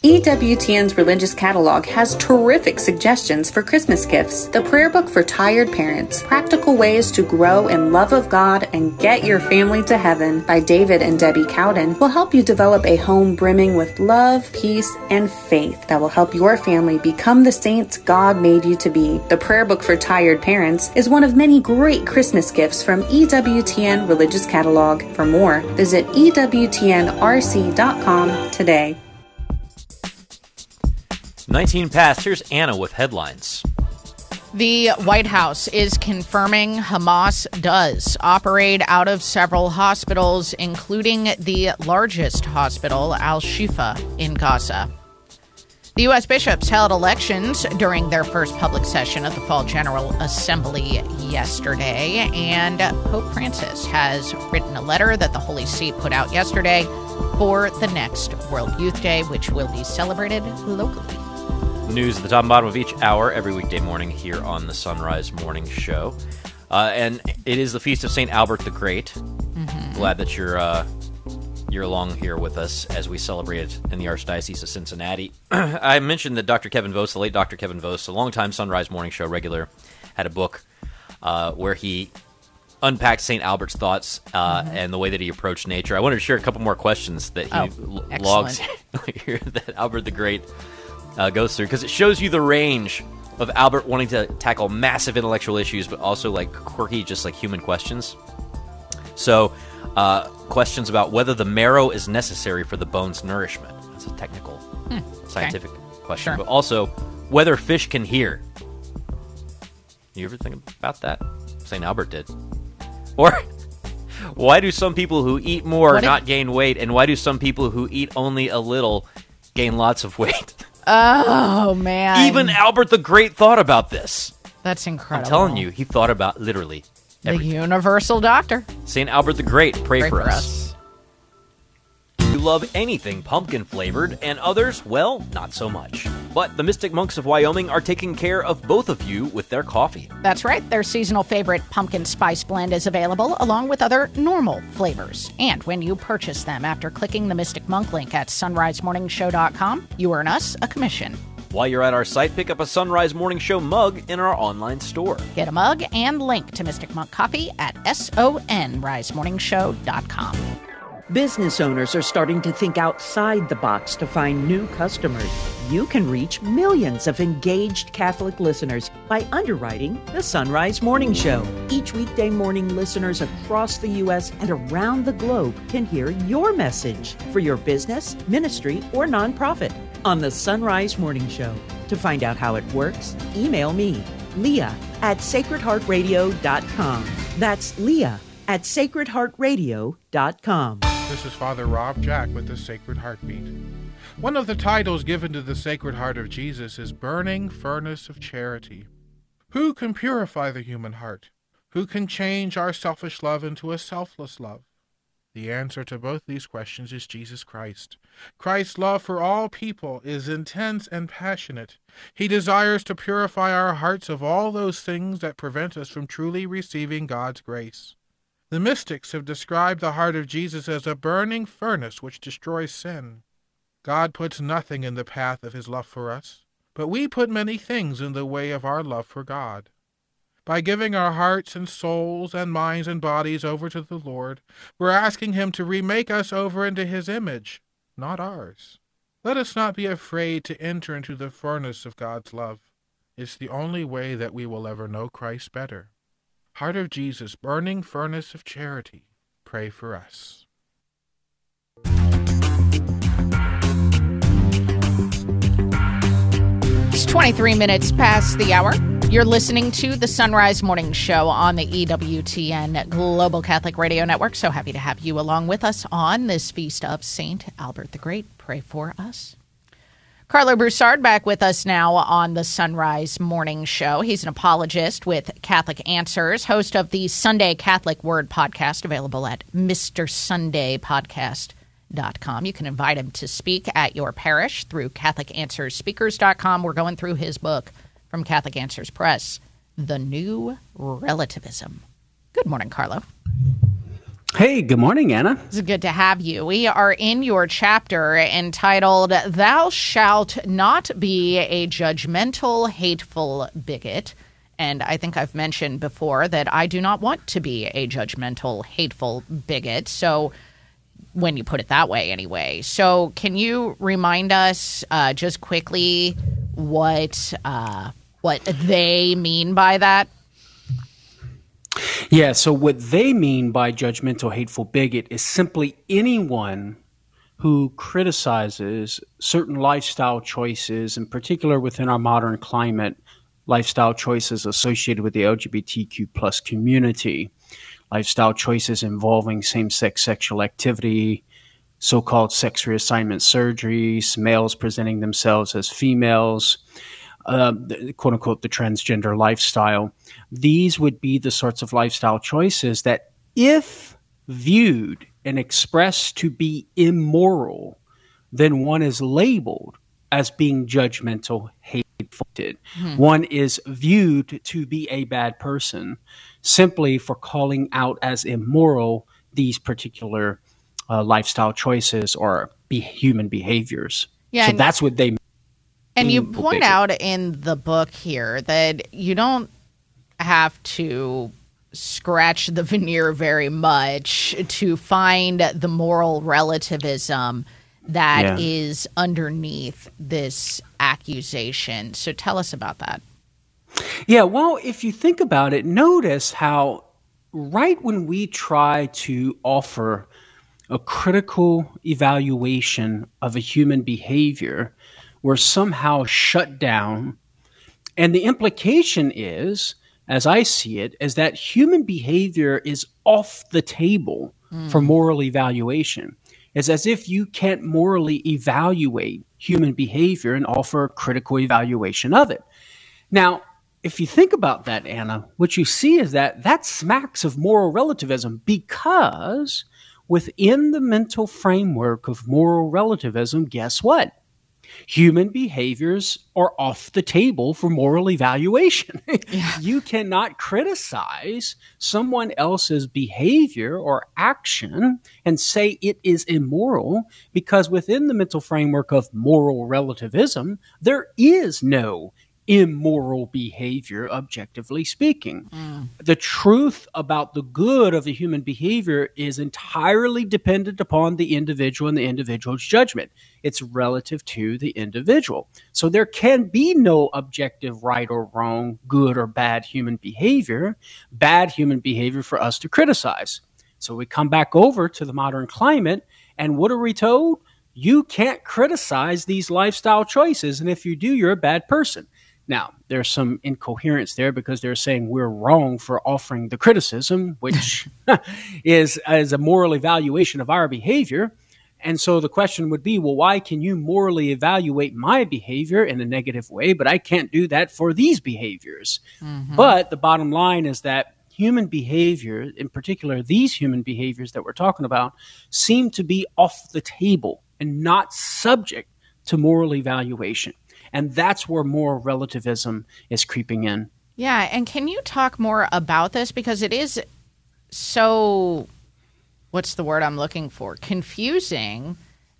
EWTN's religious catalog has terrific suggestions for Christmas gifts. The prayer book for tired parents, practical ways to grow in love of God and get your family to heaven by David and Debbie Cowden will help you develop a home brimming with love, peace, and faith that will help your family become the saints God made you to be. The prayer book for tired parents is one of many great Christmas gifts from EWTN religious catalog. For more, visit EWTNRC.com today.
19 past. Here's Anna with headlines.
The White House is confirming Hamas does operate out of several hospitals, including the largest hospital, Al Shifa, in Gaza. The U.S. bishops held elections during their first public session of the Fall General Assembly yesterday, and Pope Francis has written a letter that the Holy See put out yesterday for the next World Youth Day, which will be celebrated locally.
News at the top and bottom of each hour every weekday morning here on the Sunrise Morning Show. Uh, and it is the feast of St. Albert the Great.
Mm-hmm.
Glad that you're uh, you're along here with us as we celebrate it in the Archdiocese of Cincinnati. I mentioned that Dr. Kevin Vost, the late Dr. Kevin Vost, a longtime Sunrise Morning Show regular, had a book uh, where he unpacked St. Albert's thoughts uh,
Mm-hmm.
and the way that he approached nature. I wanted to share a couple more questions that he
Oh,
l- logs here that Albert the Great uh, goes through because it shows you the range of Albert wanting to tackle massive intellectual issues, but also like quirky, just like human questions. So, uh, questions about whether the marrow is necessary for the bone's nourishment. That's a technical, scientific question.
Hmm, Sure.
But also, whether fish can hear. You ever think about that? St. Albert did. Or, why do some people who eat more
What if-
not gain weight, and why do some people who eat only a little gain lots of weight?
Oh man!
Even Albert the Great thought about this.
that's incredible.
I'm telling you, he thought about literally
the universal doctor.
St. Albert the Great, pray,
Pray
for,
for
us. You love anything pumpkin flavored, and others, well, not so much. But the Mystic Monks of Wyoming are taking care of both of you with their coffee.
That's right. Their seasonal favorite pumpkin spice blend is available along with other normal flavors. And when you purchase them after clicking the Mystic Monk link at sunrisemorningshow.com, you earn us a commission.
While you're at our site, pick up a Sunrise Morning Show mug in our online store.
Get a mug and link to Mystic Monk Coffee at sunrisemorningshow.com.
Business owners are starting to think outside the box to find new customers. You can reach millions of engaged Catholic listeners by underwriting the Sunrise Morning Show. Each weekday morning, listeners across the U.S. and around the globe can hear your message for your business, ministry, or nonprofit on the Sunrise Morning Show. To find out how it works, email me, Leah at sacredheartradio.com. That's Leah at sacredheartradio.com.
This is Father Rob Jack with the Sacred Heartbeat. One of the titles given to the Sacred Heart of Jesus is Burning Furnace of Charity. Who can purify the human heart? Who can change our selfish love into a selfless love? The answer to both these questions is Jesus Christ. Christ's love for all people is intense and passionate. He desires to purify our hearts of all those things that prevent us from truly receiving God's grace. The mystics have described the heart of Jesus as a burning furnace which destroys sin. God puts nothing in the path of his love for us, but we put many things in the way of our love for God. By giving our hearts and souls and minds and bodies over to the Lord, we're asking him to remake us over into his image, not ours. Let us not be afraid to enter into the furnace of God's love. It's the only way that we will ever know Christ better. Heart of Jesus, burning furnace of charity, pray for us.
It's 23 minutes past the hour. You're listening to the Sunrise Morning Show on the EWTN Global Catholic Radio Network. So happy to have you along with us on this feast of St. Albert the Great. Pray for us. Karlo Broussard back with us now on the Sunrise Morning Show. He's an apologist with Catholic Answers, host of the Sunday Catholic Word podcast, available at MrSundayPodcast.com. You can invite him to speak at your parish through CatholicAnswersSpeakers.com. We're going through his book from Catholic Answers Press, The New Relativism. Good morning, Karlo.
Hey, good morning, Anna.
It's good to have you. We are in your chapter entitled Thou Shalt Not Be a Judgmental, Hateful Bigot. And I think I've mentioned before that I do not want to be a judgmental, hateful bigot. So, when you put it that way, anyway. So, can you remind us uh, just quickly what uh, what they mean by that?
Yeah, so what they mean by judgmental, hateful bigot is simply anyone who criticizes certain lifestyle choices, in particular within our modern climate, lifestyle choices associated with the LGBTQ plus community, lifestyle choices involving same sex sexual activity, so called sex reassignment surgeries, males presenting themselves as females, uh, quote unquote, the transgender lifestyle. These would be the sorts of lifestyle choices that, if viewed and expressed to be immoral, then one is labeled as being judgmental, hateful. Hmm. One is viewed to be a bad person simply for calling out as immoral these particular uh, lifestyle choices or be human behaviors. Yeah, so that's what they.
And you mm, point out in the book here that you don't have to scratch the veneer very much to find the moral relativism that yeah. is underneath this accusation. So tell us about that.
Yeah, well, if you think about it, notice how right when we try to offer a critical evaluation of a human behavior, we're somehow shut down. And the implication is as I see it, is that human behavior is off the table mm. for moral evaluation. It's as if you can't morally evaluate human behavior and offer a critical evaluation of it. Now, if you think about that, Anna, what you see is that that smacks of moral relativism because within the mental framework of moral relativism, guess what? Human behaviors are off the table for moral evaluation. Yeah. you cannot criticize someone else's behavior or action and say it is immoral because within the mental framework of moral relativism, there is no immoral behavior, objectively speaking. Mm. The truth about the good of the human behavior is entirely dependent upon the individual and the individual's judgment. It's relative to the individual. So there can be no objective right or wrong, good or bad human behavior, bad human behavior for us to criticize. So we come back over to the modern climate, and what are we told? You can't criticize these lifestyle choices, and if you do, you're a bad person. Now, there's some incoherence there because they're saying we're wrong for offering the criticism, which is, is a moral evaluation of our behavior. And so the question would be, well, why can you morally evaluate my behavior in a negative way, but I can't do that for these behaviors? Mm-hmm. But the bottom line is that human behavior, in particular, these human behaviors that we're talking about, seem to be off the table and not subject to moral evaluation. And that's where moral relativism is creeping in.
Yeah. And can you talk more about this? Because it is so, what's the word I'm looking for? Confusing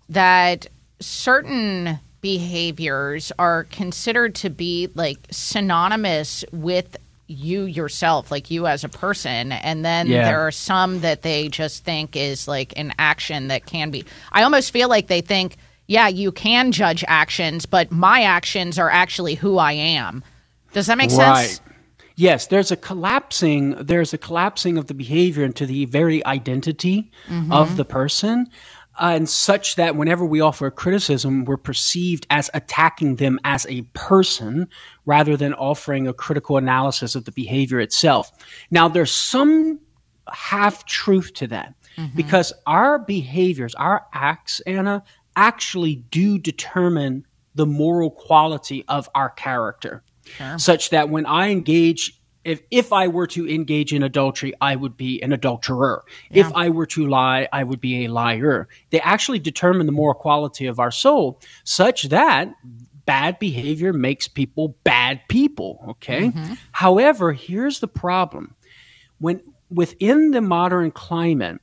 that certain behaviors are considered to be like synonymous with you yourself, like you as a person. And then yeah. there are some that they just think is like an action that can be. I almost feel like they think yeah, you can judge actions, but my actions are actually who I am. Does that make right. sense?
Yes, there's a collapsing. There's a collapsing of the behavior into the very identity mm-hmm. of the person. uh, and such that whenever we offer a criticism, we're perceived as attacking them as a person rather than offering a critical analysis of the behavior itself. Now, there's some half truth to that mm-hmm. because our behaviors, our acts, Anna, actually do determine the moral quality of our character. Sure. Such that when I engage if if I were to engage in adultery, I would be an adulterer. Yeah. If I were to lie, I would be a liar. They actually determine the moral quality of our soul, such that bad behavior makes people bad people. Okay. Mm-hmm. However, here's the problem: when within the modern climate,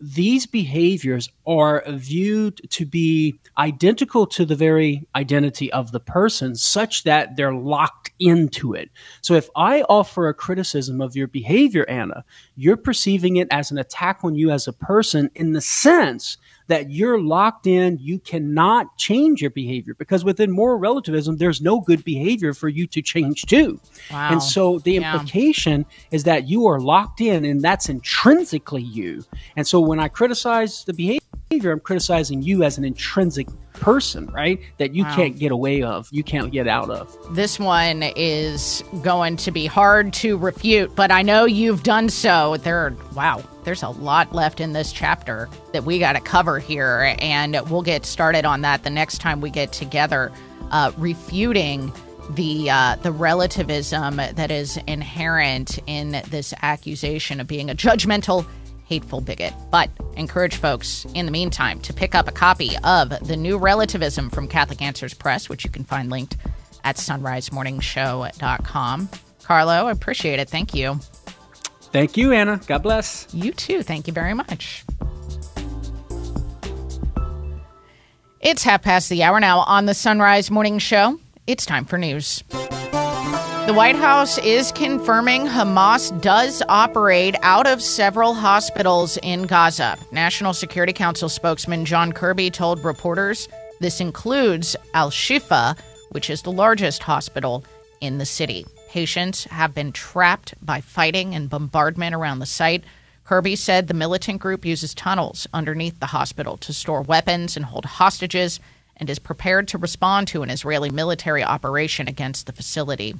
these behaviors are viewed to be identical to the very identity of the person, such that they're locked into it. So if I offer a criticism of your behavior, Anna, you're perceiving it as an attack on you as a person in the sense that you're locked in. You cannot change your behavior because within moral relativism, there's no good behavior for you to change to. Wow. And so the implication is that you are locked in and that's intrinsically you. And so when I criticize the behavior, I'm criticizing you as an intrinsic person, right? That you wow. can't get away of, you can't get out of.
This one is going to be hard to refute, but I know you've done so. There are, wow, there's a lot left in this chapter that we got to cover here, and we'll get started on that the next time we get together, uh, refuting the uh, the relativism that is inherent in this accusation of being a judgmental hateful bigot. But encourage folks, in the meantime, to pick up a copy of The New Relativism from Catholic Answers Press, which you can find linked at sunrisemorningshow.com. Karlo, I appreciate it. Thank you.
Thank you, Anna. God bless.
You too. Thank you very much. It's half past the hour now on the Sunrise Morning Show. It's time for news. The White House is confirming Hamas does operate out of several hospitals in Gaza. National Security Council spokesman John Kirby told reporters this includes Al Shifa, which is the largest hospital in the city. Patients have been trapped by fighting and bombardment around the site. Kirby said the militant group uses tunnels underneath the hospital to store weapons and hold hostages and is prepared to respond to an Israeli military operation against the facility.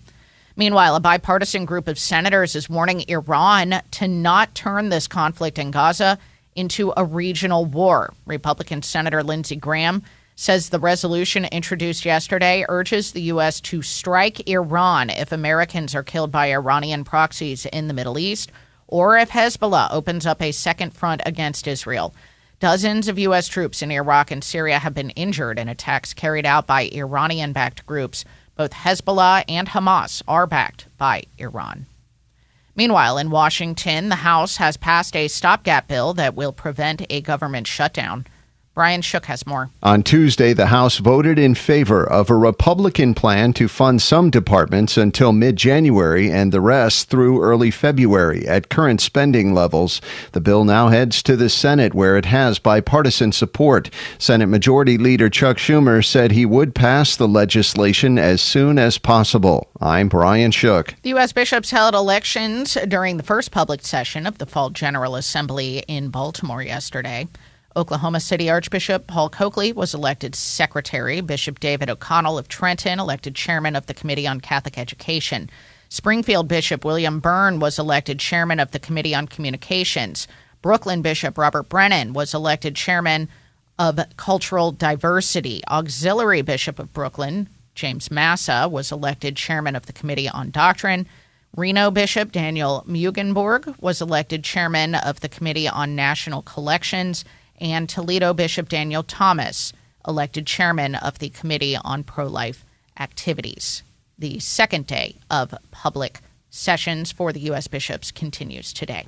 Meanwhile, a bipartisan group of senators is warning Iran to not turn this conflict in Gaza into a regional war. Republican Senator Lindsey Graham says the resolution introduced yesterday urges the U.S. to strike Iran if Americans are killed by Iranian proxies in the Middle East or if Hezbollah opens up a second front against Israel. Dozens of U.S. troops in Iraq and Syria have been injured in attacks carried out by Iranian backed groups. Both Hezbollah and Hamas are backed by Iran. Meanwhile, in Washington, the House has passed a stopgap bill that will prevent a government shutdown. Brian Shook has more.
On Tuesday, the House voted in favor of a Republican plan to fund some departments until mid January and the rest through early February at current spending levels. The bill now heads to the Senate, where it has bipartisan support. Senate Majority Leader Chuck Schumer said he would pass the legislation as soon as possible. I'm Brian Shook.
The U.S. bishops held elections during the first public session of the Fall General Assembly in Baltimore yesterday. Oklahoma City Archbishop Paul Coakley was elected secretary. Bishop David O'Connell of Trenton elected chairman of the Committee on Catholic Education. Springfield Bishop William Byrne was elected chairman of the Committee on Communications. Brooklyn Bishop Robert Brennan was elected chairman of Cultural Diversity. Auxiliary Bishop of Brooklyn James Massa was elected chairman of the Committee on Doctrine. Reno Bishop Daniel Mueggenborg was elected chairman of the Committee on National Collections and Toledo Bishop Daniel Thomas, elected chairman of the Committee on Pro Life Activities. The second day of public sessions for the U.S. bishops continues today.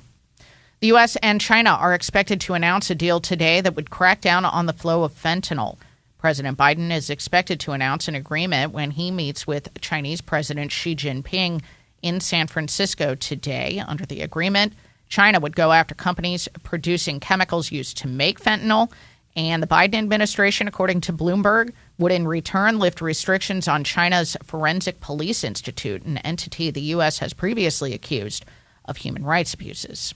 The U.S. and China are expected to announce a deal today that would crack down on the flow of fentanyl. President Biden is expected to announce an agreement when he meets with Chinese President Xi Jinping in San Francisco today. Under the agreement, China would go after companies producing chemicals used to make fentanyl. And the Biden administration, according to Bloomberg, would in return lift restrictions on China's Forensic Police Institute, an entity the U.S. has previously accused of human rights abuses.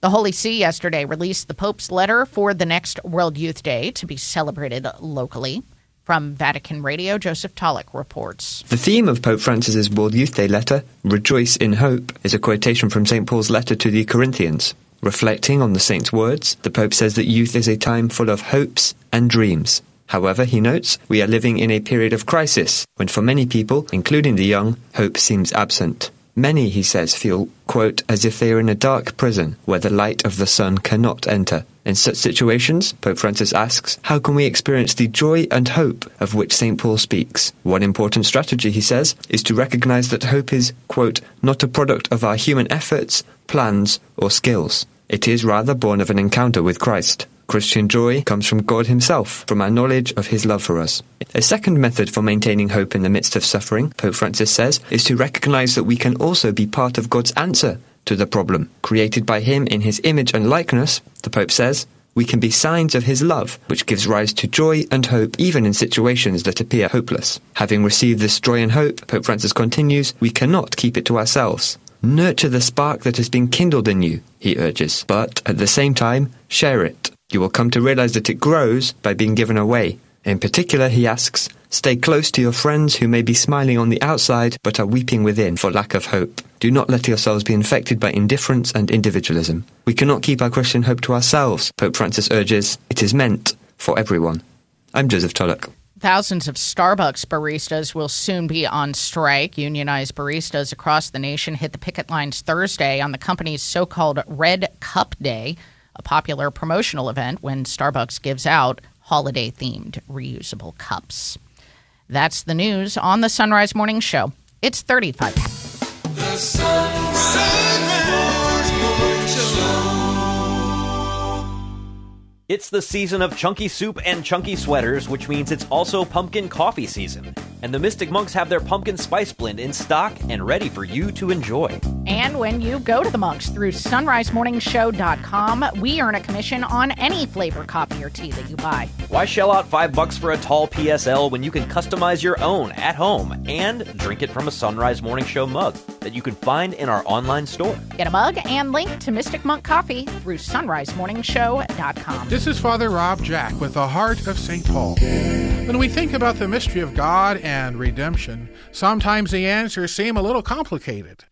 The Holy See yesterday released the Pope's letter for the next World Youth Day to be celebrated locally. From Vatican Radio, Joseph Tulloch reports.
The theme of Pope Francis's World Youth Day letter, Rejoice in Hope, is a quotation from St. Paul's letter to the Corinthians. Reflecting on the saint's words, the Pope says that youth is a time full of hopes and dreams. However, he notes, we are living in a period of crisis, when for many people, including the young, hope seems absent. Many, he says, feel, quote, as if they are in a dark prison where the light of the sun cannot enter. In such situations, Pope Francis asks, how can we experience the joy and hope of which St. Paul speaks? One important strategy, he says, is to recognize that hope is, quote, not a product of our human efforts, plans, or skills. It is rather born of an encounter with Christ. Christian joy comes from God Himself, from our knowledge of His love for us. A second method for maintaining hope in the midst of suffering, Pope Francis says, is to recognize that we can also be part of God's answer to the problem. Created by Him in His image and likeness, the Pope says, we can be signs of His love, which gives rise to joy and hope even in situations that appear hopeless. Having received this joy and hope, Pope Francis continues, we cannot keep it to ourselves. Nurture the spark that has been kindled in you, he urges, but at the same time, share it. You will come to realize that it grows by being given away. In particular, he asks, stay close to your friends who may be smiling on the outside but are weeping within for lack of hope. Do not let yourselves be infected by indifference and individualism. We cannot keep our Christian hope to ourselves, Pope Francis urges. It is meant for everyone. I'm Joseph Tulloch.
Thousands of Starbucks baristas will soon be on strike. Unionized baristas across the nation hit the picket lines Thursday on the company's so called Red Cup Day a popular promotional event when Starbucks gives out holiday themed reusable cups. That's the news on the Sunrise Morning Show. It's 35.
It's the season of chunky soup and chunky sweaters, which means it's also pumpkin coffee season. And the Mystic Monks have their pumpkin spice blend in stock and ready for you to enjoy.
And when you go to the Monks through sunrisemorningshow.com, we earn a commission on any flavor coffee or tea that you buy.
Why shell out five bucks for a tall PSL when you can customize your own at home and drink it from a Sunrise Morning Show mug that you can find in our online store?
Get a mug and link to Mystic Monk Coffee through sunrisemorningshow.com.
This is Father Rob Jack with the Heart of St. Paul. When we think about the mystery of God and redemption, sometimes the answers seem a little complicated.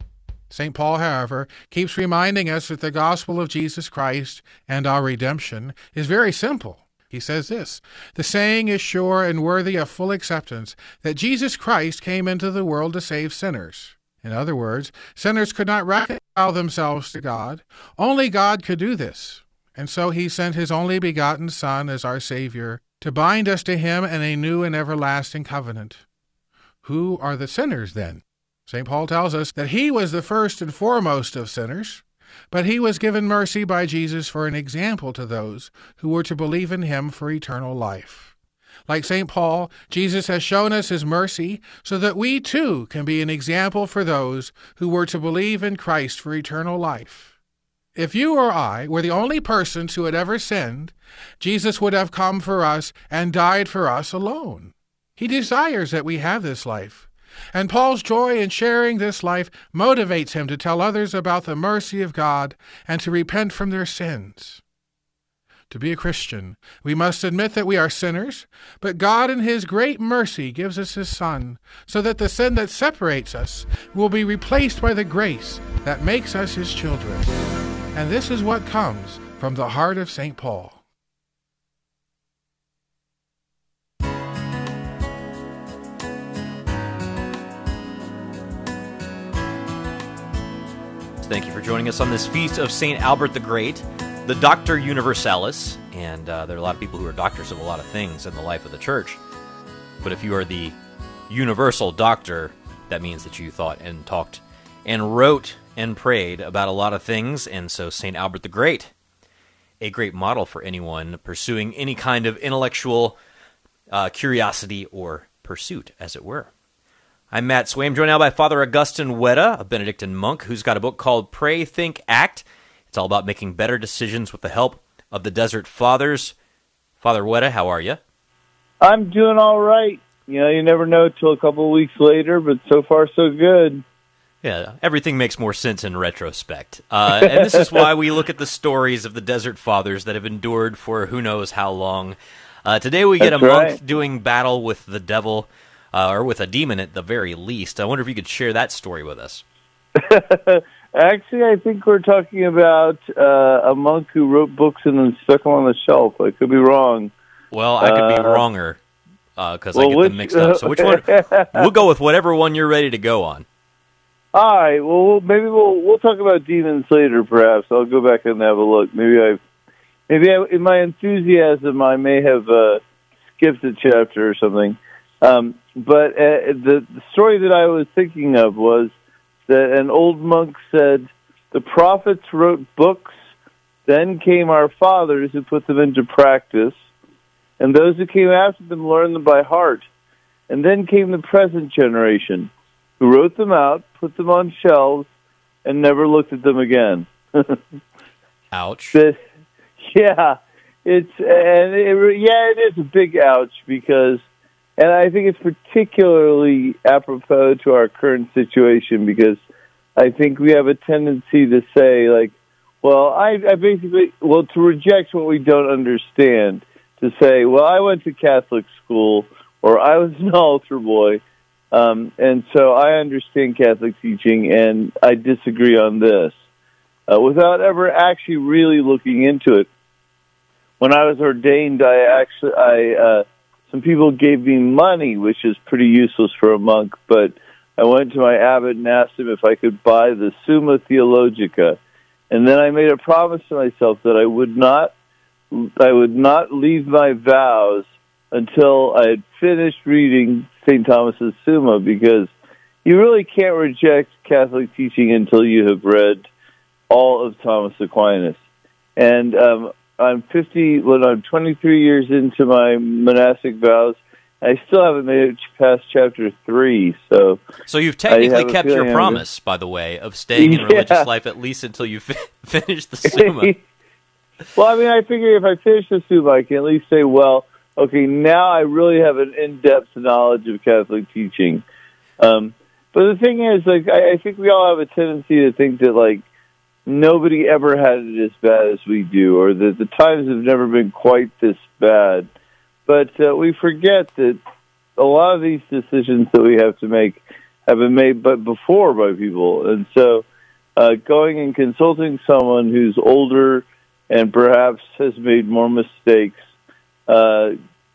St. Paul, however, keeps reminding us that the gospel of Jesus Christ and our redemption is very simple. He says this The saying is sure and worthy of full acceptance that Jesus Christ came into the world to save sinners. In other words, sinners could not reconcile themselves to God. Only God could do this. And so he sent his only begotten Son as our Savior to bind us to him in a new and everlasting covenant. Who are the sinners then? St. Paul tells us that he was the first and foremost of sinners, but he was given mercy by Jesus for an example to those who were to believe in him for eternal life. Like St. Paul, Jesus has shown us his mercy so that we too can be an example for those who were to believe in Christ for eternal life. If you or I were the only persons who had ever sinned, Jesus would have come for us and died for us alone. He desires that we have this life. And Paul's joy in sharing this life motivates him to tell others about the mercy of God and to repent from their sins. To be a Christian, we must admit that we are sinners, but God in His great mercy gives us His Son, so that the sin that separates us will be replaced by the grace that makes us His children. And this is what comes from the heart of St. Paul.
Thank you for joining us on this feast of St. Albert the Great, the Doctor Universalis. And uh, there are a lot of people who are doctors of a lot of things in the life of the church. But if you are the universal doctor, that means that you thought and talked and wrote and prayed about a lot of things. And so, St. Albert the Great, a great model for anyone pursuing any kind of intellectual uh, curiosity or pursuit, as it were. I'm Matt Swaim, joined now by Father Augustine Wetta, a Benedictine monk who's got a book called Pray, Think, Act. It's all about making better decisions with the help of the Desert Fathers. Father Wetta, how are you?
I'm doing all right. You know, you never know till a couple of weeks later, but so far so good.
Yeah, everything makes more sense in retrospect. Uh, and this is why we look at the stories of the Desert Fathers that have endured for who knows how long. Uh, today we get
That's
a monk
right.
doing battle with the devil, uh, or with a demon at the very least. I wonder if you could share that story with us.
Actually, I think we're talking about uh, a monk who wrote books and then stuck them on the shelf. I could be wrong.
Well, I could be
Uh,
wronger because I
well,
get
which-
them mixed up. So which one? we'll go with whatever one you're ready to go on.
All right. Well, maybe we'll we'll talk about demons later. Perhaps I'll go back and have a look. Maybe I, maybe I, in my enthusiasm, I may have uh, skipped a chapter or something. Um, but uh, the, the story that I was thinking of was that an old monk said, "The prophets wrote books, then came our fathers who put them into practice, and those who came after them learned them by heart, and then came the present generation." Who wrote them out, put them on shelves, and never looked at them again.
Ouch.
Yeah, it's and it, yeah, it is a big ouch because, and I think it's particularly apropos to our current situation because I think we have a tendency to say like, well, I, I basically well to reject what we don't understand to say, well, I went to Catholic school or I was an altar boy. Um, and so I understand Catholic teaching, and I disagree on this, uh, without ever actually really looking into it. When I was ordained, I actually, I uh, some people gave me money, which is pretty useless for a monk. But I went to my abbot and asked him if I could buy the Summa Theologica, and then I made a promise to myself that I would not, I would not leave my vows until I had finished reading St. Thomas's Summa because you really can't reject Catholic teaching until you have read all of Thomas Aquinas. And um, I'm 50, well, I'm 23 years into my monastic vows. I still haven't made it past chapter three, so
So you've technically kept your promise, by the way, of staying in
Yeah.
religious life at least until you fi- finish the Summa.
well, I mean, I figure if I finish the Summa, I can at least say, well, okay, now I really have an in-depth knowledge of Catholic teaching. Um, but the thing is, like, I, I think we all have a tendency to think that, like, nobody ever had it as bad as we do, or that the times have never been quite this bad. But uh, we forget that a lot of these decisions that we have to make have been made but before by people, and so uh, going and consulting someone who's older and perhaps has made more mistakes uh,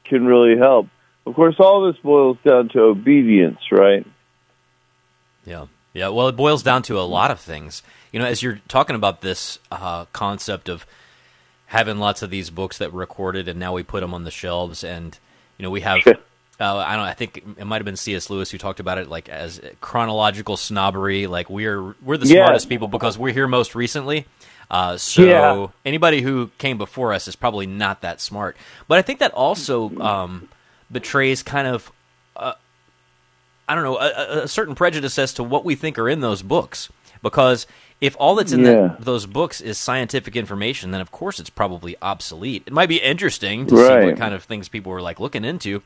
can really help. Of course, all this boils down to obedience, right?
Yeah. Yeah. Well, it boils down to a lot of things. You know, as you're talking about this uh, concept of having lots of these books that were recorded and now we put them on the shelves, and you know, we have. Uh, I don't. I think it might have been C.S. Lewis who talked about it, like as chronological snobbery. Like we're we're the
Yeah.
smartest people because we're here most recently. Uh, so
Yeah.
anybody who came before us is probably not that smart. But I think that also um, betrays kind of uh, I don't know, a, a- certain prejudice as to what we think are in those books. Because if all that's in
Yeah.
that, those books is scientific information, then of course it's probably obsolete. It might be interesting to see what kind of things people were like looking into,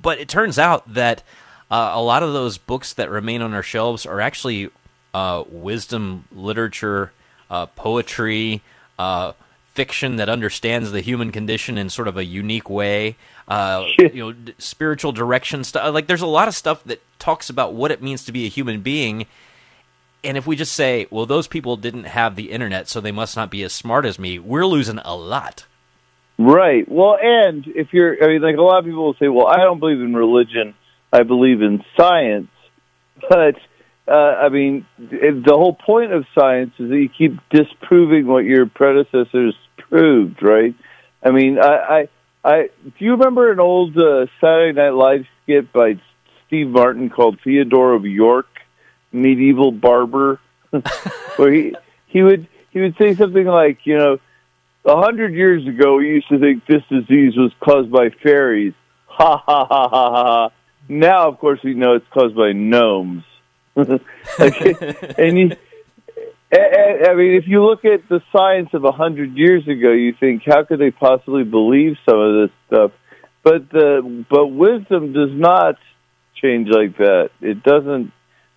but it turns out that uh, a lot of those books that remain on our shelves are actually uh, wisdom literature, uh, poetry, uh, fiction that understands the human condition in sort of a unique way. Uh, you know, d- spiritual direction stuff. Like, there's a lot of stuff that talks about what it means to be a human being. And if we just say, well, those people didn't have the internet, so they must not be as smart as me, we're losing a lot.
Right. Well, and if you're, I mean, like a lot of people will say, well, I don't believe in religion, I believe in science. But, uh, I mean, the whole point of science is that you keep disproving what your predecessors proved, right? I mean, I, I, I do you remember an old uh, Saturday Night Live skit by Steve Martin called Theodore of York, medieval barber, where he he would he would say something like, you know, a hundred years ago, we used to think this disease was caused by fairies. Ha ha ha ha ha. ha. Now, of course, we know it's caused by gnomes. And you, I mean, if you look at the science of a hundred years ago, you think, how could they possibly believe some of this stuff? But the but wisdom does not change like that. It doesn't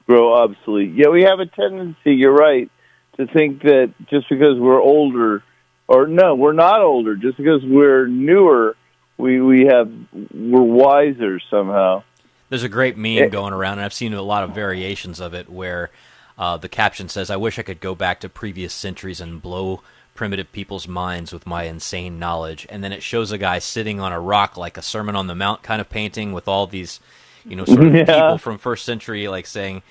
grow obsolete. Yeah, we have a tendency. You're right to think that just because we're older, or no, we're not older. Just because we're newer, we we have we're wiser somehow.
There's a great meme going around, and I've seen a lot of variations of it where uh, the caption says, "I wish I could go back to previous centuries and blow." primitive people's minds with my insane knowledge and then it shows a guy sitting on a rock like a sermon on the mount kind of painting with all these you know sort of
Yeah.
people from first century like saying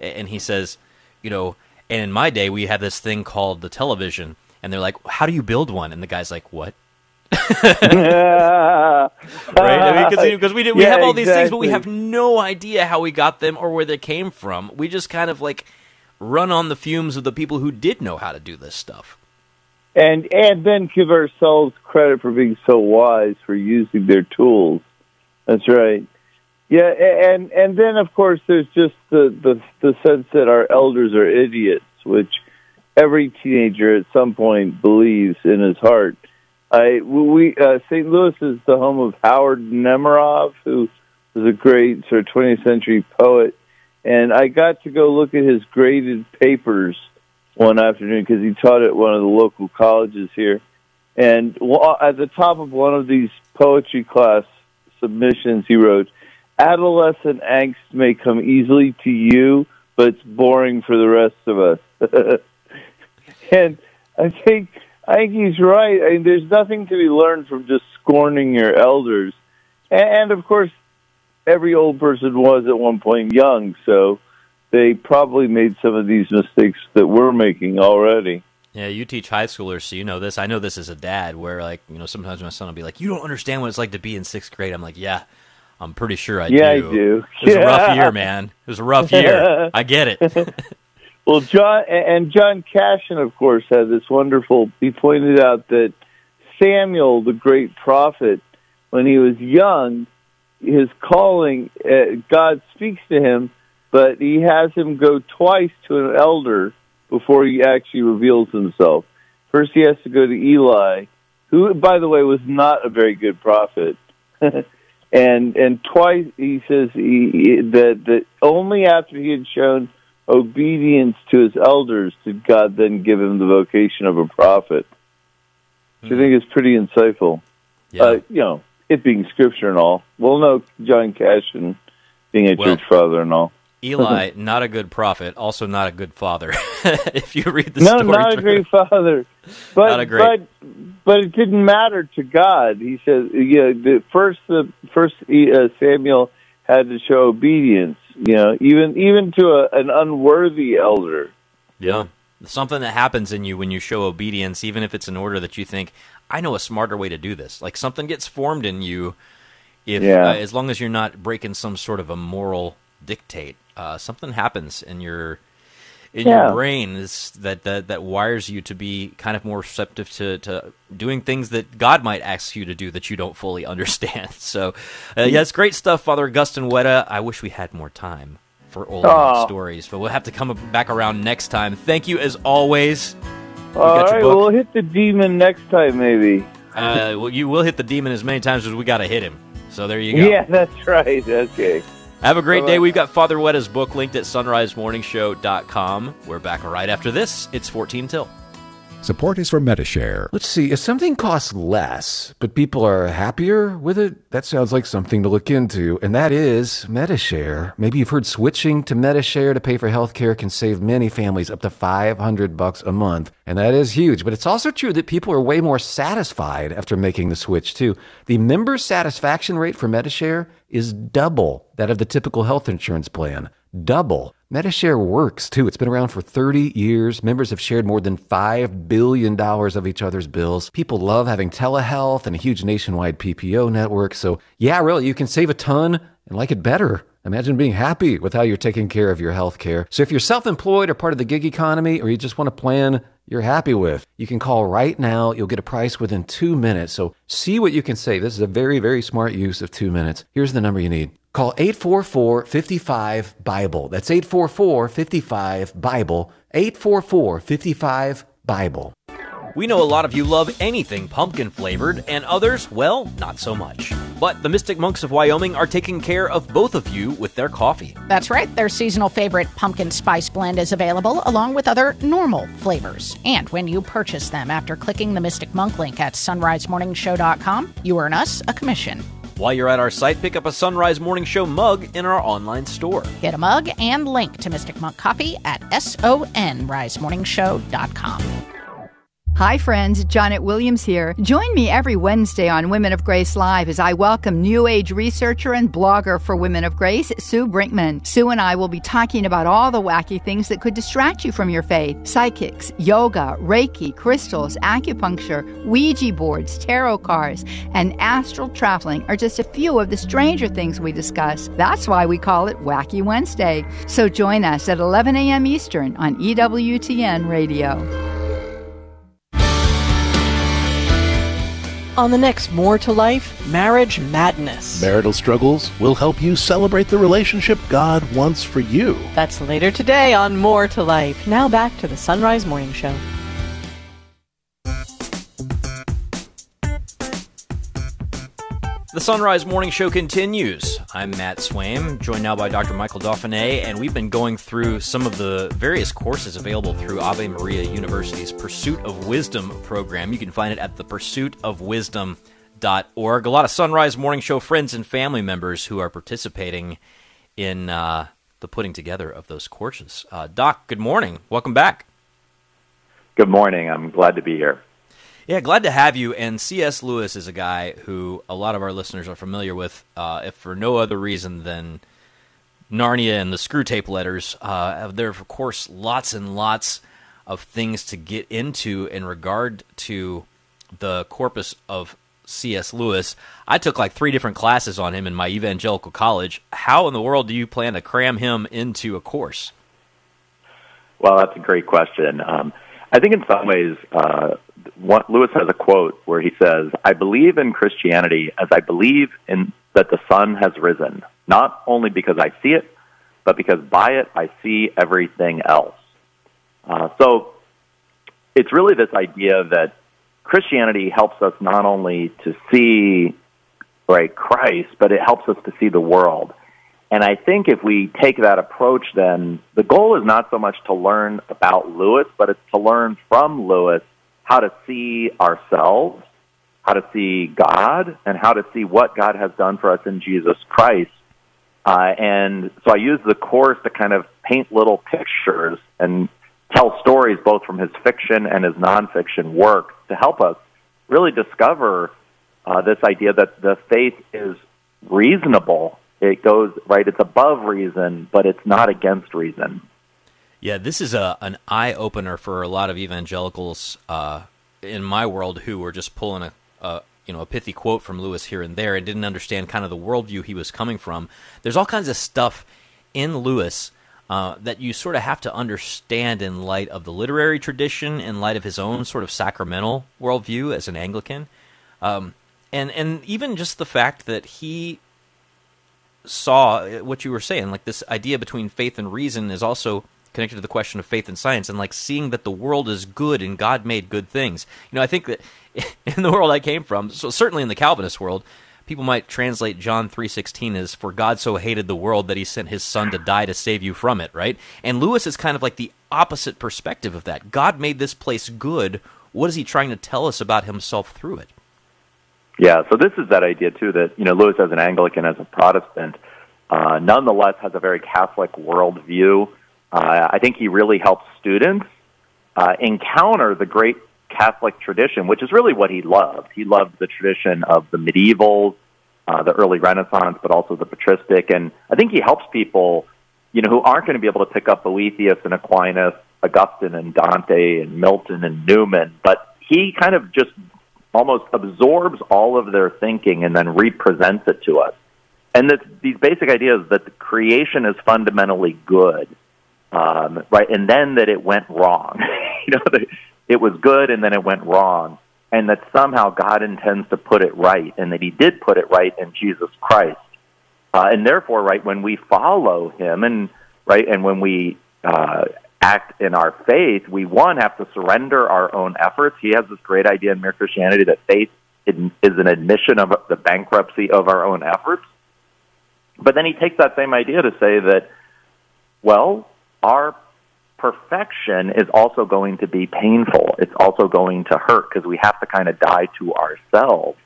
and he says you know and in my day we had this thing called the television and they're like how do you build one and the guy's like what right I mean, because we, do- we
Yeah,
have all these things but we have no idea how we got them or where they came from we just kind of like run on the fumes of the people who did know how to do this stuff
and and then give ourselves credit for being so wise for using their tools. That's right. Yeah, and and then of course there's just the the the sense that our elders are idiots, which every teenager at some point believes in his heart. I we uh, St. Louis is the home of Howard Nemerov, who was a great sort of 20th century poet, and I got to go look at his graded papers one afternoon because he taught at one of the local colleges here. And at the top of one of these poetry class submissions, he wrote, "Adolescent angst may come easily to you, but it's boring for the rest of us." and I think I think he's right. I mean, there's nothing to be learned from just scorning your elders, and, and of course, every old person was at one point young, so they probably made some of these mistakes that we're making already.
Yeah, you teach high schoolers, so you know this. I know this as a dad, where like you know sometimes my son will be like, "You don't understand what it's like to be in sixth grade." I'm like, "Yeah, I'm pretty sure I
Yeah, I
do."
do.
It was a rough year, man. It was a rough year. I get it.
Well, John and John Cassian, of course, had this wonderful. He pointed out that Samuel, the great prophet, when he was young, his calling, uh, God speaks to him, but he has him go twice to an elder before he actually reveals himself. First, he has to go to Eli, who, by the way, was not a very good prophet. and and twice he says he, that that only after he had shown obedience to his elders did God then give him the vocation of a prophet. Which I think is pretty insightful. Uh, you know, it being scripture and all. Well, no, John Cassian being a
Well,
church father and all.
Eli, not a good prophet, also not a good father. if you read the
no,
story,
not a great father. But
Not a great-
but but it didn't matter to God. He says, yeah, the first the first uh, Samuel had to show obedience. You know, even even to a, an unworthy elder.
Yeah. Something that happens in you when you show obedience, even if it's an order that you think, I know a smarter way to do this. Like something gets formed in you if
Yeah.
uh, as long as you're not breaking some sort of a moral dictate, uh, something happens in your in
Yeah.
your brain is that, that that wires you to be kind of more receptive to, to doing things that God might ask you to do that you don't fully understand. So, uh, yeah, it's great stuff, Father Augustine Wetta. I wish we had more time for old
Aw.
stories, but we'll have to come back around next time. Thank you as always. We
All right, we'll hit the demon next time, maybe.
Uh, well, you will hit the demon as many times as we got to hit him. So there you go.
Yeah, that's right. Okay.
Have a great
Bye-bye.
day. We've got Father Wetta's book linked at sunrisemorningshow.com. We're back right after this. It's 14 till.
Support is for Medi-Share. Let's see, if something costs less, but people are happier with it, that sounds like something to look into, and that is Medi-Share. Maybe you've heard switching to Medi-Share to pay for healthcare can save many families up to 500 bucks a month, and that is huge. But it's also true that people are way more satisfied after making the switch too. The member satisfaction rate for Medi-Share is double that of the typical health insurance plan. Double. Medi-Share works too. It's been around for 30 years. Members have shared more than $5 billion of each other's bills. People love having telehealth and a huge nationwide PPO network. So, yeah, really, you can save a ton and like it better. Imagine being happy with how you're taking care of your health care. So, if you're self employed or part of the gig economy, or you just want a plan you're happy with, you can call right now. You'll get a price within two minutes. So, see what you can save. This is a very, very smart use of two minutes. Here's the number you need. Call 844 55 Bible. That's 844 55 Bible. 844 55 Bible.
We know a lot of you love anything pumpkin flavored, and others, well, not so much. But the Mystic Monks of Wyoming are taking care of both of you with their coffee.
That's right. Their seasonal favorite pumpkin spice blend is available along with other normal flavors. And when you purchase them after clicking the Mystic Monk link at sunrisemorningshow.com, you earn us a commission.
While you're at our site, pick up a Sunrise Morning Show mug in our online store.
Get a mug and link to Mystic Monk Coffee at sunrisemorningshow.com.
Hi, friends. Janet Williams here. Join me every Wednesday on Women of Grace Live as I welcome New Age researcher and blogger for Women of Grace, Sue Brinkman. Sue and I will be talking about all the wacky things that could distract you from your faith psychics, yoga, Reiki, crystals, acupuncture, Ouija boards, tarot cards, and astral traveling are just a few of the stranger things we discuss. That's why we call it Wacky Wednesday. So join us at 11 a.m. Eastern on EWTN Radio.
On the next More to Life, Marriage Madness.
Marital struggles will help you celebrate the relationship God wants for you.
That's later today on More to Life. Now back to the Sunrise Morning Show.
The Sunrise Morning Show continues. I'm Matt Swaim, joined now by Dr. Michael Dauphinais, and we've been going through some of the various courses available through Ave Maria University's Pursuit of Wisdom program. You can find it at thepursuitofwisdom.org. A lot of Sunrise Morning Show friends and family members who are participating in uh, the putting together of those courses. Uh, Doc, good morning. Welcome back.
Good morning. I'm glad to be here.
Yeah, glad to have you. And C.S. Lewis is a guy who a lot of our listeners are familiar with, uh, if for no other reason than Narnia and the Screwtape letters. Uh, there are, of course, lots and lots of things to get into in regard to the corpus of C.S. Lewis. I took like three different classes on him in my evangelical college. How in the world do you plan to cram him into a course?
Well, that's a great question. Um, I think in some ways, uh, Lewis has a quote where he says, "I believe in Christianity as I believe in that the sun has risen, not only because I see it, but because by it I see everything else." Uh, so it's really this idea that Christianity helps us not only to see right Christ, but it helps us to see the world. And I think if we take that approach, then the goal is not so much to learn about Lewis, but it's to learn from Lewis how to see ourselves, how to see God, and how to see what God has done for us in Jesus Christ. Uh, and so I use the course to kind of paint little pictures and tell stories both from his fiction and his nonfiction work to help us really discover uh, this idea that the faith is reasonable. It goes right; it's above reason, but it's not against reason.
Yeah, this is a an eye opener for a lot of evangelicals uh, in my world who were just pulling a, a you know a pithy quote from Lewis here and there and didn't understand kind of the worldview he was coming from. There's all kinds of stuff in Lewis uh, that you sort of have to understand in light of the literary tradition, in light of his own sort of sacramental worldview as an Anglican, um, and and even just the fact that he saw what you were saying, like this idea between faith and reason is also connected to the question of faith and science and like seeing that the world is good and God made good things. You know, I think that in the world I came from, so certainly in the Calvinist world, people might translate John 3:16 as for God so hated the world that he sent his son to die to save you from it, right? And Lewis is kind of like the opposite perspective of that. God made this place good. What is he trying to tell us about himself through it?
Yeah, so this is that idea too that you know Lewis as an Anglican, as a Protestant, uh, nonetheless has a very Catholic worldview. Uh, I think he really helps students uh, encounter the great Catholic tradition, which is really what he loved. He loved the tradition of the medievals, uh, the early Renaissance, but also the patristic. And I think he helps people, you know, who aren't going to be able to pick up Boethius and Aquinas, Augustine and Dante and Milton and Newman, but he kind of just almost absorbs all of their thinking and then represents it to us. And this, these basic ideas that the creation is fundamentally good, um, right? And then that it went wrong. you know, that it was good and then it went wrong, and that somehow God intends to put it right, and that He did put it right in Jesus Christ. Uh, and therefore, right when we follow Him, and right, and when we uh, act in our faith, we one have to surrender our own efforts. He has this great idea in Mere Christianity that faith is an admission of the bankruptcy of our own efforts. But then he takes that same idea to say that, well, our perfection is also going to be painful. It's also going to hurt because we have to kind of die to ourselves.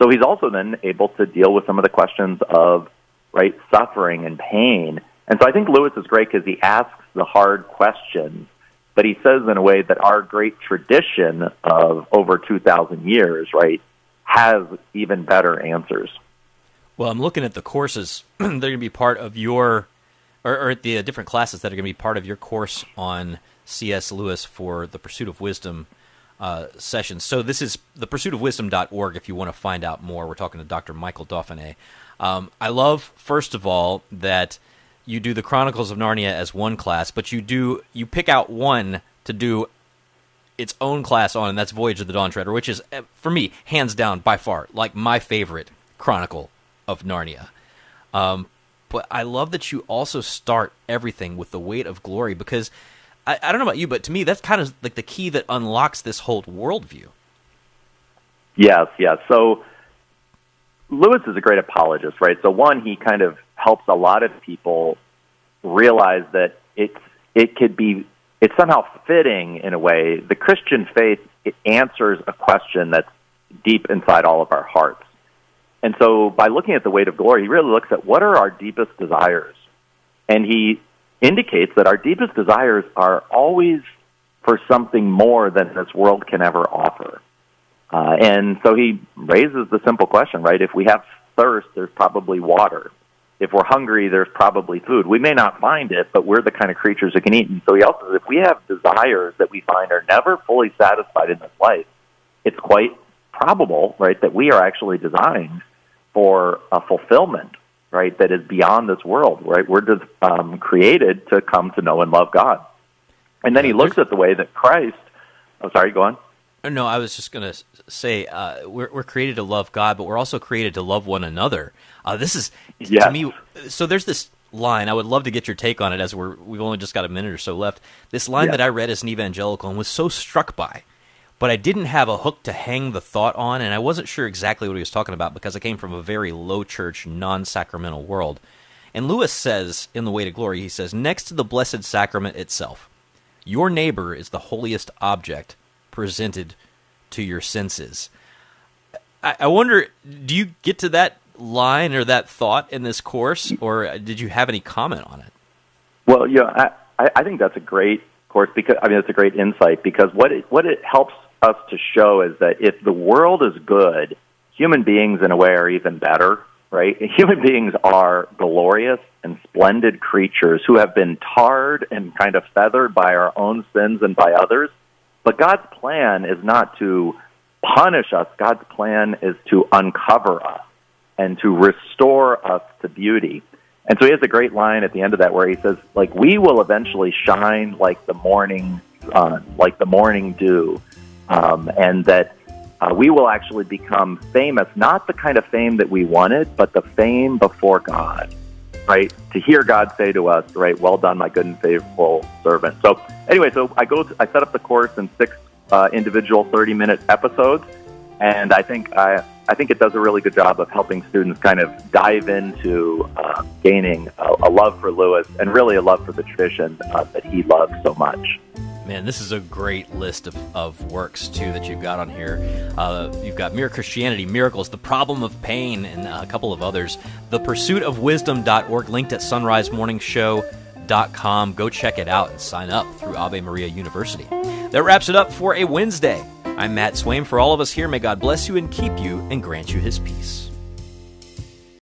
So he's also then able to deal with some of the questions of right suffering and pain. And so I think Lewis is great because he asks the hard questions, but he says in a way that our great tradition of over 2,000 years, right, has even better answers.
Well, I'm looking at the courses. They're going to be part of your, or, or the uh, different classes that are going to be part of your course on C.S. Lewis for the Pursuit of Wisdom uh, sessions. So this is the pursuitofwisdom.org if you want to find out more. We're talking to Dr. Michael Dauphinais. Um, I love, first of all, that you do the Chronicles of Narnia as one class, but you do you pick out one to do its own class on, and that's Voyage of the Dawn Treader, which is eh, for me hands down by far like my favorite Chronicle of Narnia. Um, but I love that you also start everything with the weight of glory because I, I, don't know about you, but to me that's kind of like the key that unlocks this whole worldview.
Yes, yes. So Lewis is a great apologist, right? So one, he kind of helps a lot of people realize that it's it could be it's somehow fitting in a way. The Christian faith it answers a question that's deep inside all of our hearts. And so by looking at the weight of glory, he really looks at what are our deepest desires. And he indicates that our deepest desires are always for something more than this world can ever offer. Uh, and so he raises the simple question, right? If we have thirst, there's probably water. If we're hungry, there's probably food. We may not find it, but we're the kind of creatures that can eat. And so he also says if we have desires that we find are never fully satisfied in this life, it's quite probable, right, that we are actually designed for a fulfillment, right, that is beyond this world, right? We're just, um, created to come to know and love God. And then he looks at the way that Christ. I'm oh, sorry, go on.
No, I was just going to say uh, we're, we're created to love God, but we're also created to love one another. Uh, this is yes. to me. So there's this line. I would love to get your take on it, as we're we've only just got a minute or so left. This line yes. that I read as an evangelical and was so struck by but I didn't have a hook to hang the thought on, and I wasn't sure exactly what he was talking about because I came from a very low church, non sacramental world. And Lewis says in The Weight of Glory, he says, next to the Blessed Sacrament itself, your neighbor is the holiest object presented to your senses. I, I wonder, do you get to that line or that thought in this course, or did you have any comment on it?
Well, yeah, I, I think that's a great course because I mean it's a great insight because what it, what it helps us to show is that if the world is good, human beings in a way are even better, right? Human beings are glorious and splendid creatures who have been tarred and kind of feathered by our own sins and by others. But God's plan is not to punish us. God's plan is to uncover us and to restore us to beauty. And so he has a great line at the end of that where he says, like, we will eventually shine like the morning sun, like the morning dew um, and that uh, we will actually become famous, not the kind of fame that we wanted, but the fame before God, right? To hear God say to us, right, well done, my good and faithful servant. So, anyway, so I go, to, I set up the course in six uh, individual 30 minute episodes, and I think I, I think it does a really good job of helping students kind of dive into uh, gaining a, a, love for Lewis and really a love for the tradition uh, that he loves so much.
Man, this is a great list of, of works, too, that you've got on here. Uh, you've got Mere Christianity, Miracles, The Problem of Pain, and a couple of others. The Pursuit of Wisdom.org, linked at sunrisemorningshow.com. Go check it out and sign up through Ave Maria University. That wraps it up for a Wednesday. I'm Matt Swaim. For all of us here, may God bless you and keep you and grant you his peace.